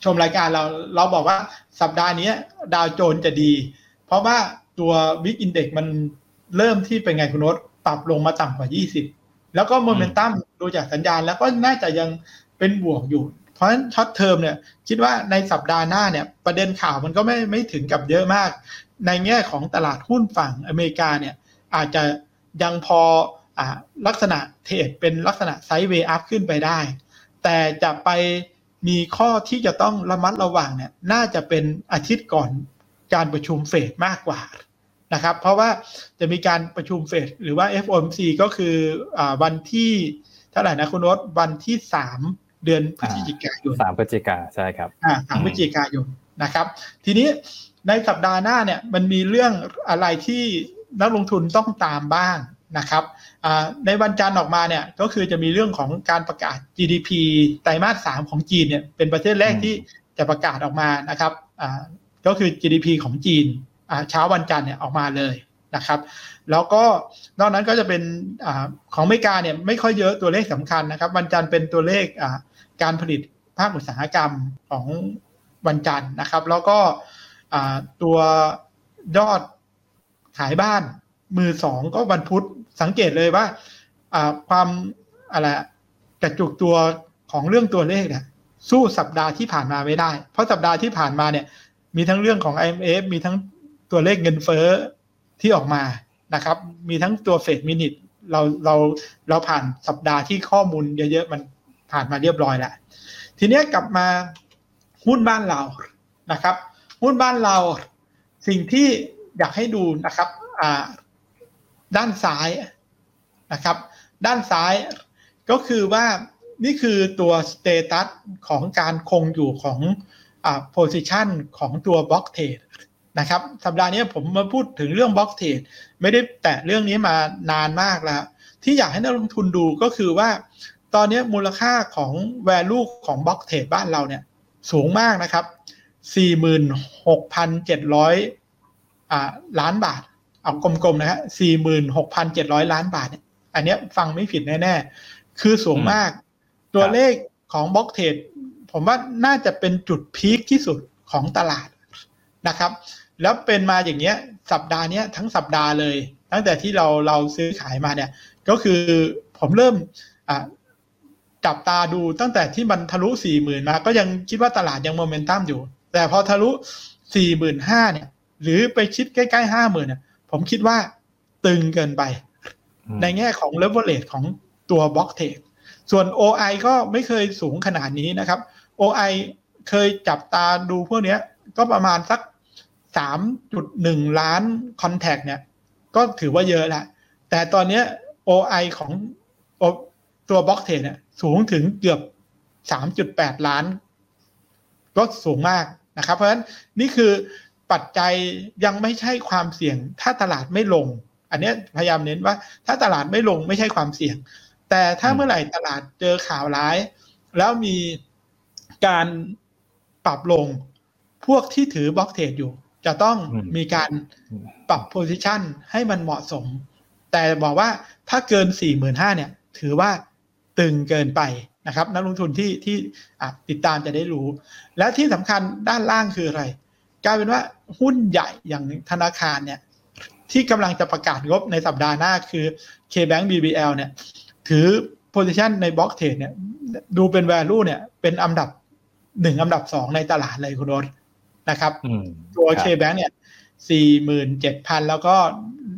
ชมรายการเราเราบอกว่าสัปดาห์นี้ดาวโจนส์จะดี เพราะว่าตัว VIX Index มันเริ่มที่เป็นไงคุณรสปรับลงมาต่ำกว่า 20 แล้วก็โมเมนตัมดูจากสัญญาณ แล้วก็น่าจะยังเป็นบวกอยู่ เพราะฉะนั้น short term เนี่ยคิดว่าในสัปดาห์หน้าเนี่ยประเด็นข่าวมันก็ไม่ไม่ถึงกับเยอะมาก ในแง่ของตลาดหุ้นฝั่งอเมริกาเนี่ยอาจจะยังพออลักษณะ trade เป็นลักษณะ sideway up ขึ้นไปได้ แต่จะไป มีข้อที่จะต้องระมัดระวังเนี่ยน่าจะเป็นอาทิตย์ก่อนการประชุมเฟดมากกว่านะครับ เพราะว่าจะมีการประชุมเฟดหรือว่า FOMC ก็คืออวันที่เท่าไหร่นะคุณรสวันที่สามเดือนพฤศจิกายนสามพฤศจิกาใช่ครับอ่าสามพฤศจิกายนนะครับ ทีนี้ในสัปดาห์หน้าเนี่ยมันมีเรื่องอะไรที่นักลงทุนต้องตามบ้าง นะครับในวันจันทร์ออกมาเนี่ยก็คือจะมีเรื่องของการประกาศ GDP ไตรมาสสามของจีนเนี่ยเป็นประเทศแรกที่จะประกาศออกมานะครับก็คือ GDP ของจีนเช้าวันจันทร์เนี่ยออกมาเลยนะครับ แล้วก็นอกนั้นก็จะเป็นอของอเมริกาเนี่ยไม่ค่อยเยอะตัวเลขสำคัญนะครับ วันจันทร์เป็นตัวเลขการผลิตภาคอุตสาหกรรมของวันจันทร์นะครับ แล้วก็ตัวยอดขายบ้าน มือสองก็วันพุธสังเกตเลยว่าความอะไรกระจุกตัวของเรื่องตัวเลขเนี่ยสู้สัปดาห์ที่ผ่านมาไม่ได้ เพราะสัปดาห์ที่ผ่านมาเนี่ย มีทั้งเรื่องของ IMF มีทั้งตัวเลขเงินเฟ้อที่ออกมานะครับ มีทั้งตัวเฟดมินิทเราเราเราผ่านสัปดาห์ที่ข้อมูลเยอะๆมันผ่านมาเรียบร้อยแล้ว ทีนี้กลับมาหุ้นบ้านเรานะครับ หุ้นบ้านเราสิ่งที่อยากให้ดูนะครับอ่า ด้านซ้ายนะครับ ด้านซ้ายก็คือว่านี่คือตัว status ของการคงอยู่ของอ่า position ของตัว block trade นะครับ สัปดาห์นี้ผมมาพูดถึงเรื่อง block tradeไม่ได้แตะเรื่องนี้มานานมากแล้ว ที่อยากให้นักลงทุนดูก็คือว่า ตอนนี้มูลค่าของ value ของบล็อกเทรดบ้านเราเนี่ยสูงมากนะครับ 46,700อ่าล้านบาท เอากลมๆนะฮะสี่หมื่นหกพันเจ็ดร้อยล้านบาทเนี่ย อันนี้ฟังไม่ผิดแน่ๆ คือสูงมาก ตัวเลขของบล็อกเทรดผมว่าน่าจะเป็นจุดพีคที่สุดของตลาดนะครับ แล้วเป็นมาอย่างเงี้ย สัปดาห์นี้ทั้งสัปดาห์เลย ตั้งแต่ที่เราเราซื้อขายมาเนี่ย ก็คือผมเริ่มจับตาดูตั้งแต่ที่มันทะลุสี่หมื่นมา ก็ยังคิดว่าตลาดยังโมเมนตัมอยู่ แต่พอทะลุสี่หมื่นห้าเนี่ย หรือไปชิดใกล้ๆห้าหมื่นเนี่ย ผมคิดว่าตึงเกินไป ในแง่ของ leverage ของตัว block trade ส่วน OI ก็ไม่เคยสูงขนาดนี้นะครับ OI เคยจับตาดูพวกนี้ก็ประมาณสัก 3.1 ล้าน contact เนี่ย ก็ถือว่าเยอะแล้วแต่ตอนนี้ OI ของตัว block trade เนี่ยสูงถึงเกือบ 3.8 ล้าน ก็สูงมากนะครับ เพราะฉะนั้นนี่คือ ปัจจัยยังไม่ใช่ความเสี่ยง ถ้าตลาดไม่ลง อันนี้พยายามเน้นว่า ถ้าตลาดไม่ลงไม่ใช่ความเสี่ยง แต่ถ้าเมื่อไหร่ตลาดเจอข่าวร้าย แล้วมีการปรับลง พวกที่ถือบล็อกเทรดอยู่ จะต้องมีการปรับโพซิชันให้มันเหมาะสม แต่บอกว่าถ้าเกินสี่หมื่นห้าเนี่ย ถือว่าตึงเกินไปนะครับ นักลงทุนที่ที่ติดตามจะได้รู้ และที่สำคัญด้านล่างคืออะไร กลายเป็นว่าหุ้นใหญ่อย่างธนาคารเนี่ย ที่กำลังจะประกาศงบในสัปดาห์หน้าคือ KBank BBL เนี่ย ถือ position ในบล็อกเทรดเนี่ย ดูเป็น value เนี่ย เป็นอันดับหนึ่งอันดับสองในตลาดเลยคุณรสนะครับตัว KBank เนี่ยสี่หมื่นเจ็ดพันแล้วก็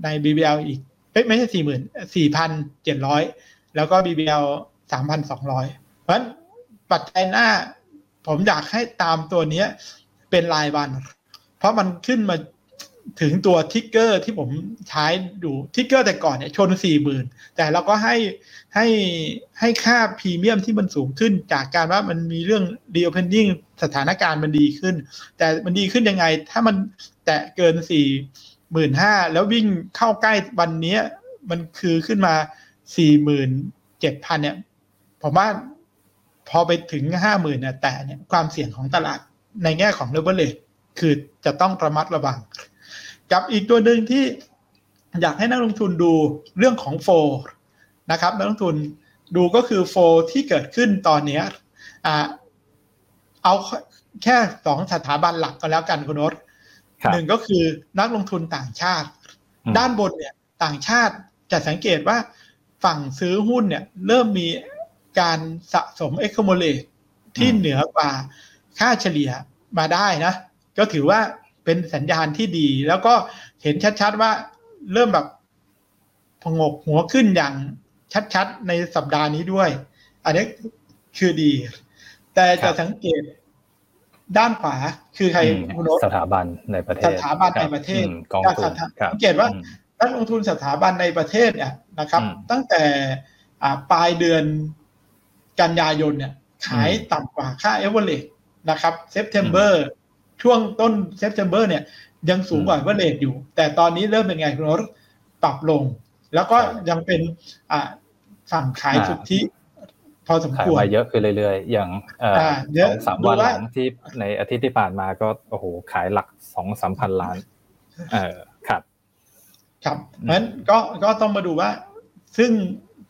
ใน BBL อีกไม่ใช่สี่หมื่นสี่พันเจ็ดร้อยแล้วก็ BBL สามพันสองร้อยเพราะฉะนั้นปัจจัยหน้า ผมอยากให้ตามตัวนี้เป็นรายวัน เพราะมันขึ้นมาถึงตัว trigger ที่ผมใช้ดู trigger แต่ก่อนเนี่ยชนสี่หมื่นแต่เราก็ให้ให้ให้ค่าพรีเมียมที่มันสูงขึ้นจากการว่ามันมีเรื่อง reopening สถานการณ์มันดีขึ้น แต่มันดีขึ้นยังไง ถ้ามันแตะเกินสี่หมื่นห้าแล้ววิ่งเข้าใกล้วันนี้มันคือขึ้นมาสี่หมื่นเจ็ดพันเนี่ยผมว่าพอไปถึงห้าหมื่นเนี่ยแต่เนี่ยความเสี่ยงของตลาดในแง่ของเลเวลเล คือจะต้องระมัดระวัง กับอีกตัวหนึ่งที่อยากให้นักลงทุนดูเรื่องของโฟนะครับนักลงทุนดูก็คือโฟที่เกิดขึ้นตอนนี้อ่าเอาแค่สองสถาบันหลักก็แล้วกันคุณนศหนึ่งก็คือนักลงทุนต่างชาติ ด้านบนเนี่ยต่างชาติจะสังเกตว่าฝั่งซื้อหุ้นเนี่ยเริ่มมีการสะสม accumulate ที่เหนือกว่าค่าเฉลี่ยมาได้นะ ก็ถือว่าเป็นสัญญาณที่ดี แล้วก็เห็นชัดๆว่าเริ่มแบบพงกหัวขึ้นอย่างชัดๆ ในสัปดาห์นี้ด้วย อันนี้คือดี แต่จะสังเกตด้านขวาคือใครคุณโนสถาบันในประเทศ สถาบันในประเทศกองทุนสังเกตว่านักลงทุนสถาบันในประเทศเนี่ยนะครับ ตั้งแต่ปลายเดือนกันยายนเนี่ยขายต่ำกว่าค่าเอเวอเรสนะครับ September ช่วงต้น September เนี่ยยังสูงกว่าเอเวอเรสอยู่ แต่ตอนนี้เริ่มเป็นไงคุณรสปรับลง แล้วก็ยังเป็นฝั่งขายสุทธิพอสมควรขายมาเยอะขึ้นเรื่อยๆ อย่างสองสามวันหลังที่ในอาทิตย์ที่ผ่านมาก็โอ้โหขายหลักสองสามพันล้าน เออครับ ครับเพราะฉะนั้นก็ก็ต้องมาดูว่า ซึ่ง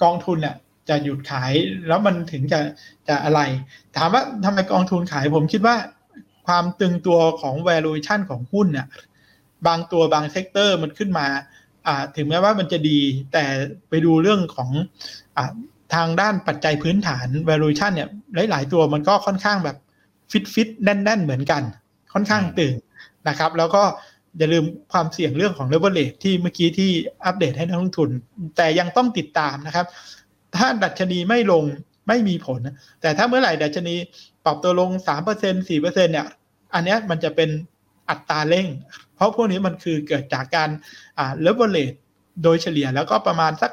กองทุนเนี่ยจะหยุดขายแล้วมันถึงจะจะอะไร ถามว่าทำไมกองทุนขายผมคิดว่า ความตึงตัวของ valuation ของหุ้นเนี่ยบางตัวบาง sector มันขึ้นมาอ่าถึงแม้ว่ามันจะดี แต่ไปดูเรื่องของอ่าทางด้านปัจจัยพื้นฐาน valuation เนี่ยหลาย ๆ ตัวมันก็ค่อนข้างแบบฟิตฟิตแน่น ๆ เหมือนกัน ค่อนข้างตึงนะครับ แล้วก็อย่าลืมความเสี่ยงเรื่องของ leverage ที่เมื่อกี้ที่อัปเดตให้นักลงทุน แต่ยังต้องติดตามนะครับ ถ้าดัชนีไม่ลงไม่มีผล แต่ถ้าเมื่อไหร่ดัชนีปรับตัวลง 3% 4%เนี่ย อันนี้มันจะเป็นอัตราเร่ง เพราะพวกนี้มันคือเกิดจากการอ่า leverage โดยเฉลี่ยแล้วก็ประมาณสัก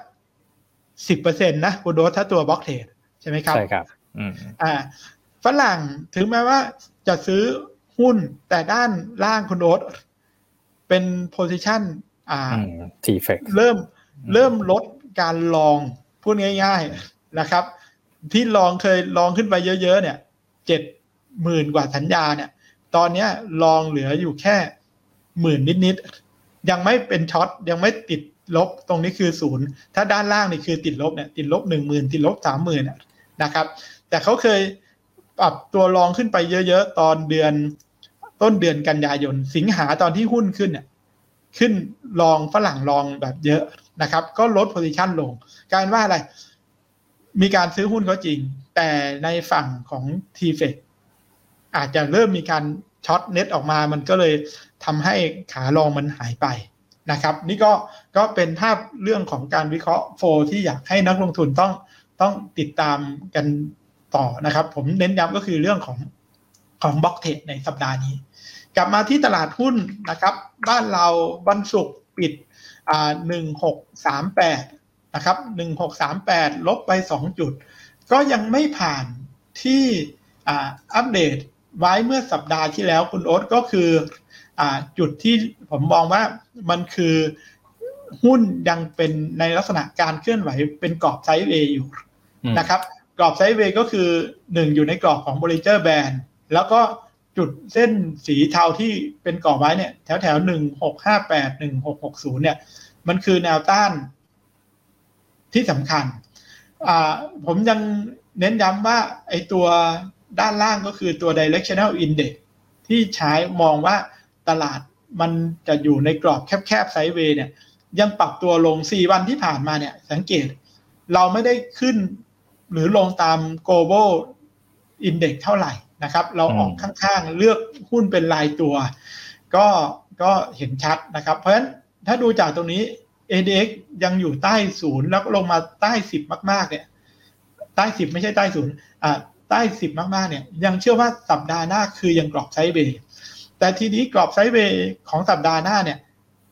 10%นะคุณโดสถ้าตัวบล็อกเทรดใช่ไหมครับ ใช่ครับอ่าฝรั่งถึงแม้ว่าจะซื้อหุ้นแต่ด้านล่างคุณโดสเป็นโพซิชันอ่าทีเฟกเริ่มเริ่มลดการลองพูดง่าย ๆนะครับ ที่ลองเคยลองขึ้นไปเยอะ ๆ เนี่ยเจ็ดหมื่นกว่าสัญญาเนี่ย ตอนนี้ long เหลืออยู่แค่หมื่นนิดๆ ยังไม่เป็น short ยังไม่ติดลบตรงนี้คือศูนย์ถ้าด้านล่างนี่คือติดลบเนี่ยติดลบหนึ่งหมื่นติดลบสามหมื่นนะครับ แต่เขาเคยปรับตัว long ขึ้นไปเยอะๆ ตอนเดือนต้นเดือนกันยายน สิงหาตอนที่หุ้นขึ้นเนี่ยขึ้น long ฝรั่ง long แบบเยอะนะครับ ก็ลด position ลง การว่าอะไร มีการซื้อหุ้นก็จริง แต่ในฝั่งของ TFEX อาจจะเริ่มมีการ short net ออกมา มันก็เลยทำให้ขา long มันหายไปนะครับ นี่ก็ก็เป็นภาพเรื่องของการวิเคราะห์ flow ที่อยากให้นักลงทุนต้องต้องติดตามกันต่อนะครับ ผมเน้นย้ำก็คือเรื่องของของ block trade ในสัปดาห์นี้ กลับมาที่ตลาดหุ้นนะครับ บ้านเราวันศุกร์ปิดอ่าหนึ่งหกสามแปดนะครับหนึ่งหกสามแปดลบไปสองจุด ก็ยังไม่ผ่านที่อ่าอัปเดต ไว้เมื่อสัปดาห์ที่แล้วคุณโอ๊ตก็คืออ่าจุดที่ผมมองว่ามันคือหุ้นยังเป็นในลักษณะการเคลื่อนไหวเป็นกรอบไซด์เวย์อยู่นะครับ กรอบไซด์เวย์ก็คือหนึ่งอยู่ในกรอบของบริเจอร์แบนแล้วก็จุดเส้นสีเทาที่เป็นกรอบไว้เนี่ย แถวแถวหนึ่งหกห้าแปดหนึ่งหกหกศูนย์เนี่ย มันคือแนวต้านที่สำคัญอ่าผมยังเน้นย้ำว่าไอตัว ด้านล่างก็คือตัว directional index ที่ใช้มองว่าตลาดมันจะอยู่ในกรอบแคบๆไซด์เวย์เนี่ย ยังปรับตัวลง 4 วันที่ผ่านมาเนี่ย สังเกต เราไม่ได้ขึ้นหรือลงตาม global index เท่าไหร่นะครับ เราออกข้างๆ เลือกหุ้นเป็นรายตัว ก็ก็เห็นชัดนะครับ เพราะฉะนั้นถ้าดูจากตรงนี้ ADX ยังอยู่ใต้ศูนย์แล้วลงมาใต้สิบมากๆ เนี่ย ใต้สิบไม่ใช่ใต้ศูนย์อ่า ใต้สิบมากๆเนี่ยยังเชื่อว่าสัปดาห์หน้าคือยังกรอบไซด์เบย์แต่ทีนี้กรอบไซด์เวย์ของสัปดาห์หน้าเนี่ย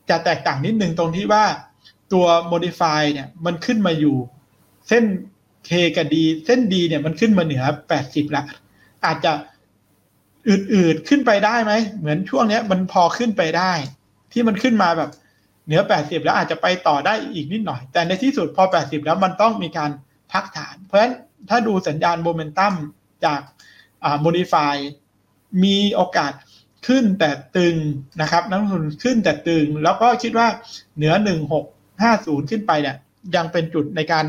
จะแตกต่างนิดนึงตรงที่ว่าตัว modify เนี่ยมันขึ้นมาอยู่ เส้น K กับ D เส้น D เนี่ยมันขึ้นมาเหนือ 80 ละ อาจจะอืดๆขึ้นไปได้ไหม เหมือนช่วงเนี้ยมันพอขึ้นไปได้ ที่มันขึ้นมาแบบเหนือ 80 แล้วอาจจะไปต่อได้อีกนิดหน่อย แต่ในที่สุดพอ 80 แล้วมันต้องมีการพักฐาน เพราะฉะนั้น ถ้าดูสัญญาณโมเมนตัมจากอ่า modify มีโอกาสขึ้นแต่ตึงนะครับนักลงทุนขึ้นแต่ตึง แล้วก็คิดว่าเหนือ 1650 ขึ้นไปเนี่ยยังเป็นจุดในการ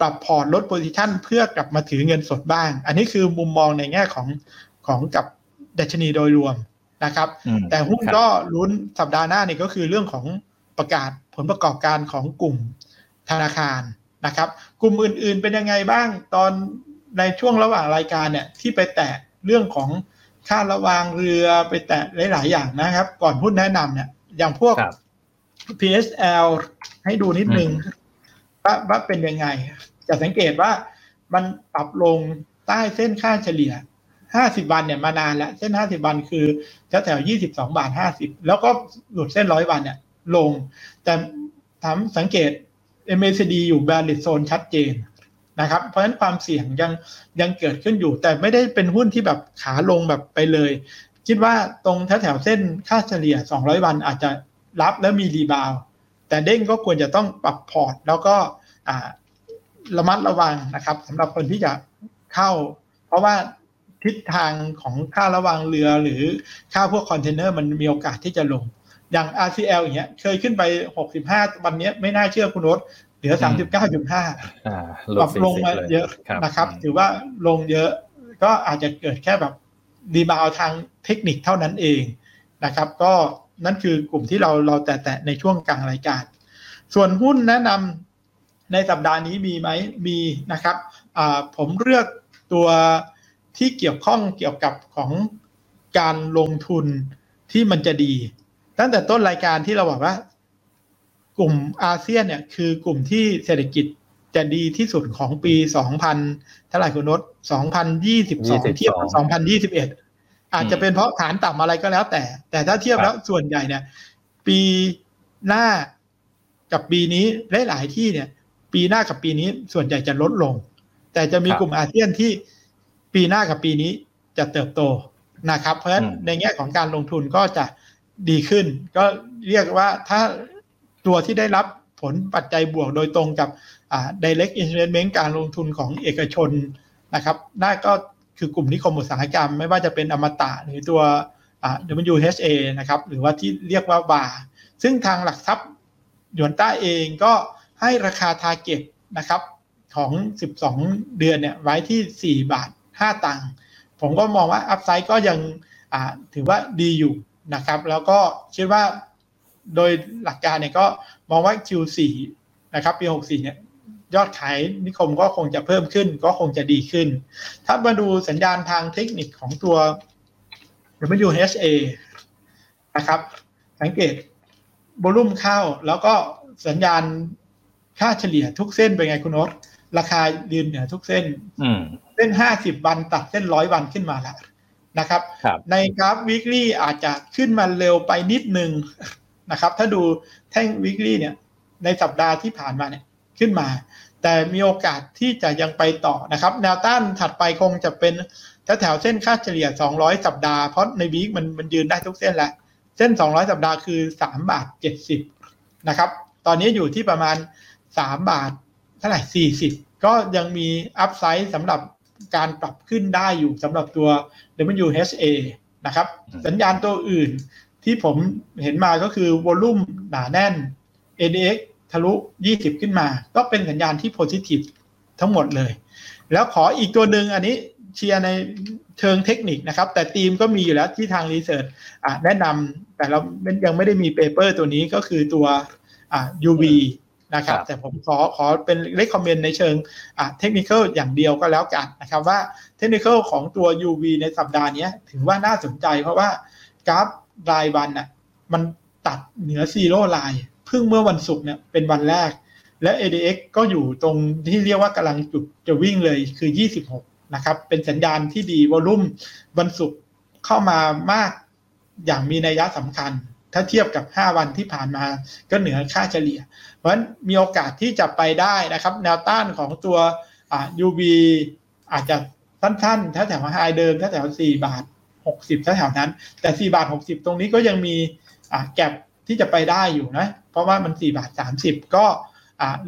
ปรับพอร์ตลด position เพื่อกลับมาถือเงินสดบ้าง อันนี้คือมุมมองในแง่ของของกับดัชนีโดยรวมนะครับ แต่หุ้นก็ลุ้นสัปดาห์หน้านี่ก็คือเรื่องของประกาศผลประกอบการของกลุ่มธนาคาร นะครับกลุ่มอื่นๆเป็นยังไงบ้างตอนในช่วงระหว่างรายการเนี่ยที่ไปแตะเรื่องของค่าระวางเรือไปแตะหลาย ๆ อย่างนะครับ ก่อนพูดแนะนำเนี่ยอย่างพวก PSL ให้ดูนิดนึงว่าว่าเป็นยังไง จะสังเกตว่ามันปรับลงใต้เส้นค่าเฉลี่ย 50 วันเนี่ยมานานแล้ว เส้น 50 วันคือแถวแถว22 บาท 50 แล้วก็หลุดเส้นร้อยวันเนี่ยลง แต่ถามสังเกต MACD อยู่แบริโซนชัดเจนนะครับ เพราะฉะนั้นความเสี่ยงยังยังเกิดขึ้นอยู่ แต่ไม่ได้เป็นหุ้นที่แบบขาลงแบบไปเลย คิดว่าตรงแถวแถวเส้นค่าเฉลี่ย 200 วันอาจจะรับแล้วมี rebound แต่เด้งก็ควรจะต้องปรับพอร์ต แล้วก็ระมัดระวังนะครับสำหรับคนที่จะเข้า เพราะว่าทิศทางของค่าระวางเรือหรือค่าพวกคอนเทนเนอร์มันมีโอกาสที่จะลง อย่าง RCL อย่างเงี้ย เคยขึ้นไป 65 วันนี้ไม่น่าเชื่อคุณรถเหลือ 39.5ปรับลงมาเยอะนะครับ ถือว่าลงเยอะก็อาจจะเกิดแค่แบบรีบาวทางเทคนิคเท่านั้นเองนะครับ ก็นั่นคือกลุ่มที่เราเราแตะในช่วงกลางรายการ ส่วนหุ้นแนะนำในสัปดาห์นี้มีไหมมีนะครับผมเลือกตัวที่เกี่ยวข้องเกี่ยวกับของการลงทุนที่มันจะดี ตั้งแต่ต้นรายการที่เราบอกว่า กลุ่มอาเซียนเนี่ย คือกลุ่มที่เศรษฐกิจจะดีที่สุดของปี 2000เท่าไหร่คุณนศ2022 เทียบกับ 2021 อาจจะเป็นเพราะฐานต่ำอะไรก็แล้วแต่ แต่ถ้าเทียบแล้วส่วนใหญ่เนี่ย ปีหน้ากับปีนี้หลาย ๆ ที่เนี่ย ปีหน้ากับปีนี้ส่วนใหญ่จะลดลง แต่จะมีกลุ่มอาเซียนที่ปีหน้ากับปีนี้จะเติบโตนะครับ เพราะฉะนั้นในแง่ของการลงทุนก็จะ ดีขึ้น ก็เรียกว่าถ้าตัวที่ได้รับผลปัจจัยบวกโดยตรงกับ direct investment การลงทุนของเอกชนนะครับน่าก็คือกลุ่มนิคมอุตสาหกรรม ไม่ว่าจะเป็นอมตะหรือตัว WHA นะครับหรือว่าที่เรียกว่าบาซึ่งทางหลักทรัพย์ยวนต้าเองก็ให้ราคาทาร์เก็ตนะครับของ 12 เดือนเนี่ยไว้ที่ 4 บาท 5 ตังค์ผมก็มองว่าอัพไซด์ก็ยังถือว่าดีอยู่ นะครับ แล้วก็คิดว่าโดยหลักการเนี่ยก็มองว่า Q4 นะครับปี 64 เนี่ยยอดขายนิคมก็คงจะเพิ่มขึ้น ก็คงจะดีขึ้น ถ้ามาดูสัญญาณทางเทคนิคของตัว WHA นะครับ สังเกตโวลุ่มเข้า แล้วก็สัญญาณค่าเฉลี่ยทุกเส้นเป็นไงคุณนศราคายืนเหนือทุกเส้นเส้นห้าสิบวันตัดเส้นร้อยวันขึ้นมาแล้ว นะครับรบในกราฟวิกฤตอาจจะขึ้นมาเร็วไปนิดนึงนะครับ ถ้าดูแท่งวิกฤตเนี่ย ในสัปดาห์ที่ผ่านมาเนี่ยขึ้นมา แต่มีโอกาสที่จะยังไปต่อนะครับ แนวต้านถัดไปคงจะเป็นแถวแถวเส้นค่าเฉลี่ย 200 สัปดาห์ เพราะในวีคมันมันยืนได้ทุกเส้นแล้ว เส้น 200 สัปดาห์คือ 3 บาท 70 นะครับ ตอนนี้อยู่ที่ประมาณ 3 บาทเท่าไหร่40 ก็ยังมีอัพไซด์สำหรับ การปรับขึ้นได้อยู่สำหรับตัว WHA นะครับ สัญญาณตัวอื่นที่ผมเห็นมาก็คือวอลุ่มหนาแน่น ADX ทะลุ 20 ขึ้นมา ก็เป็นสัญญาณที่โพซิทีฟทั้งหมดเลย แล้วขออีกตัวหนึ่งอันนี้เชียร์ในเชิงเทคนิคนะครับ แต่ทีมก็มีอยู่แล้วที่ทาง research แนะนำแต่เรายังไม่ได้มี paper ตัวนี้ก็คือตัว UV นะครับ แต่ผมขอขอเป็น recommend ในเชิงเทคนิคอย่างเดียวก็แล้วกันนะครับว่าเทคนิคของตัว UV ในสัปดาห์นี้ถือว่าน่าสนใจเพราะว่ากราฟรายวันอะมันตัดเหนือ zero line เพิ่งเมื่อวันศุกร์เนี่ยเป็นวันแรก และ ADX ก็อยู่ตรงที่เรียกว่ากำลังจุดจะวิ่งเลยคือ 26 นะครับ เป็นสัญญาณที่ดีวอลุ่มวันศุกร์เข้ามามากอย่างมีนัยสำคัญ ถ้าเทียบกับ 5 วันที่ผ่านมาก็เหนือค่าเฉลี่ยเพ ราะฉะนั้นมีโอกาสที่จะไปได้นะครับ แนวต้านของตัวอ่า UV อาจจะสั้นๆถ้าแถวไฮเดิมถ้าแถว4บาท 60ถ้าแถวนั้น แต่4บาท60 ตรงนี้ก็ยังมีอ่าแก็บที่จะไปได้อยู่นะ เพราะว่ามัน4บาท30 ก็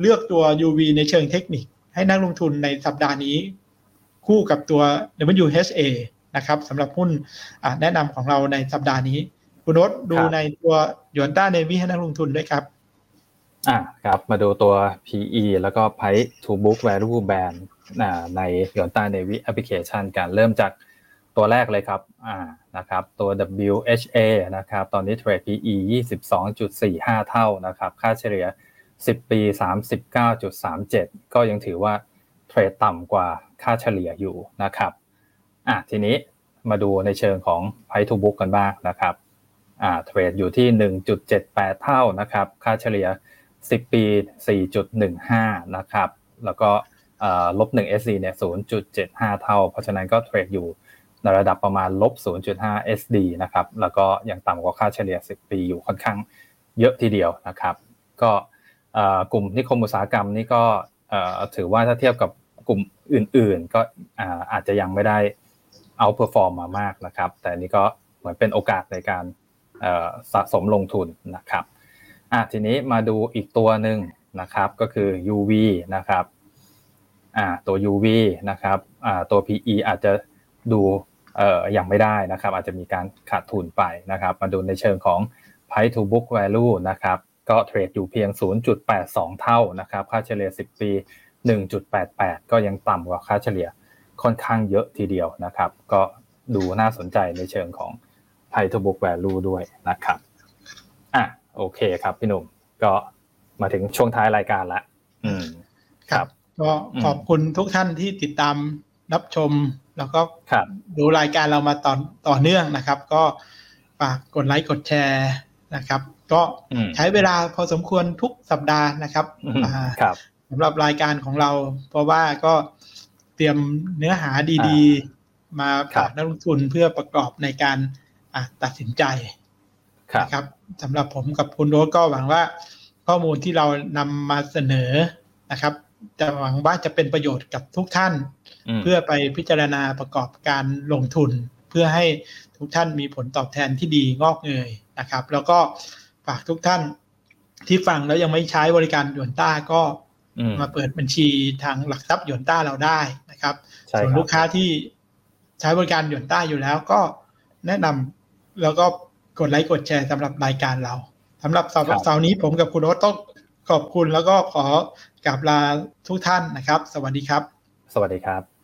เลือกตัว UV ในเชิงเทคนิค ให้นักลงทุนในสัปดาห์นี้ คู่กับตัว WHA นะครับสำหรับหุ้นแนะนำของเราในสัปดาห์นี้ คุณนศดูในตัวยอนต้าเนวีให้นักลงทุนด้วยครับ อ่าครับมาดูตัว PE แล้วก็ Price to Book Value Band ในยอนต้าเนวีแอปพลิเคชันการเริ่มจากตัวแรกเลยครับอ่านะครับตัว WHA นะครับตอนนี้เทรด PE 22.45 เท่านะครับค่าเฉลี่ย 10 ปี 39.37 ก็ยังถือว่าเทรดต่ำกว่าค่าเฉลี่ยอยู่นะครับอะทีนี้มาดูในเชิงของ price to book กันบ้างนะครับอ่าเทรดอยู่ที่ 1.78 เท่านะครับค่าเฉลี่ย 10 ปี 4.15 นะครับ แล้วก็ลบ1 SD เนี่ย 0.75 เท่า เพราะฉะนั้นก็เทรดอยู่ในระดับประมาณลบ 0.5 SD นะครับ แล้วก็ยังต่ำกว่าค่าเฉลี่ย 10 ปีอยู่ค่อนข้างเยอะทีเดียวนะครับ ก็กลุ่มนิคมอุตสาหกรรมนี่ก็ถือว่าถ้าเทียบกับกลุ่มอื่น ๆ ก็อาจจะยังไม่ได้ outperform มามากนะครับ แต่นี่ก็เหมือนเป็นโอกาสในการสะสมลงทุนนะครับ อะทีนี้มาดูอีกตัวหนึ่งนะครับก็คือ UV นะครับอ่าตัว UV นะครับอ่าตัว PE อาจจะดูเอ่อยังไม่ได้นะครับ อาจจะมีการขาดทุนไปนะครับ มาดูในเชิงของ Price to Book Value นะครับก็เทรดอยู่เพียง 0.82 เท่านะครับ ค่าเฉลี่ย 10 ปี 1.88 ก็ยังต่ำกว่าค่าเฉลี่ยค่อนข้างเยอะทีเดียวนะครับ ก็ดูน่าสนใจในเชิงของ Price to Book Value ด้วยนะครับ โอเคครับพี่หนุ่มก็มาถึงช่วงท้ายรายการละอืมครับ ก็ขอบคุณทุกท่านที่ติดตามรับชม แล้วก็ครับดูรายการเรามาต่อต่อเนื่องนะครับ ก็ฝากกดไลค์กดแชร์นะครับ ก็ใช้เวลาพอสมควรทุกสัปดาห์นะครับครับสำหรับรายการของเรา เพราะว่าก็เตรียมเนื้อหาดีๆ มาฝากนักลงทุนเพื่อประกอบในการตัดสินใจ นะครับสำหรับผมกับคุณโรสก็หวังว่า ข้อมูลที่เรานำมาเสนอนะครับจะหวังว่าจะเป็นประโยชน์กับทุกท่าน เพื่อไปพิจารณาประกอบการลงทุน เพื่อให้ทุกท่านมีผลตอบแทนที่ดีงอกเงยนะครับ แล้วก็ฝากทุกท่านที่ฟังแล้วยังไม่ใช้บริการหยวนต้าก็มาเปิดบัญชีทางหลักทรัพย์หยวนต้าเราได้นะครับส่วนลูกค้าที่ใช้บริการหยวนต้าอยู่แล้วก็แนะนำแล้วก็ กดไลค์กดแชร์สำหรับรายการเราสำหรับเสาร์เสาร์นี้ผมกับคุณโอ๊ตต้องขอบคุณแล้วก็ขอกราบลาทุกท่านนะครับ สวัสดีครับ สวัสดีครับ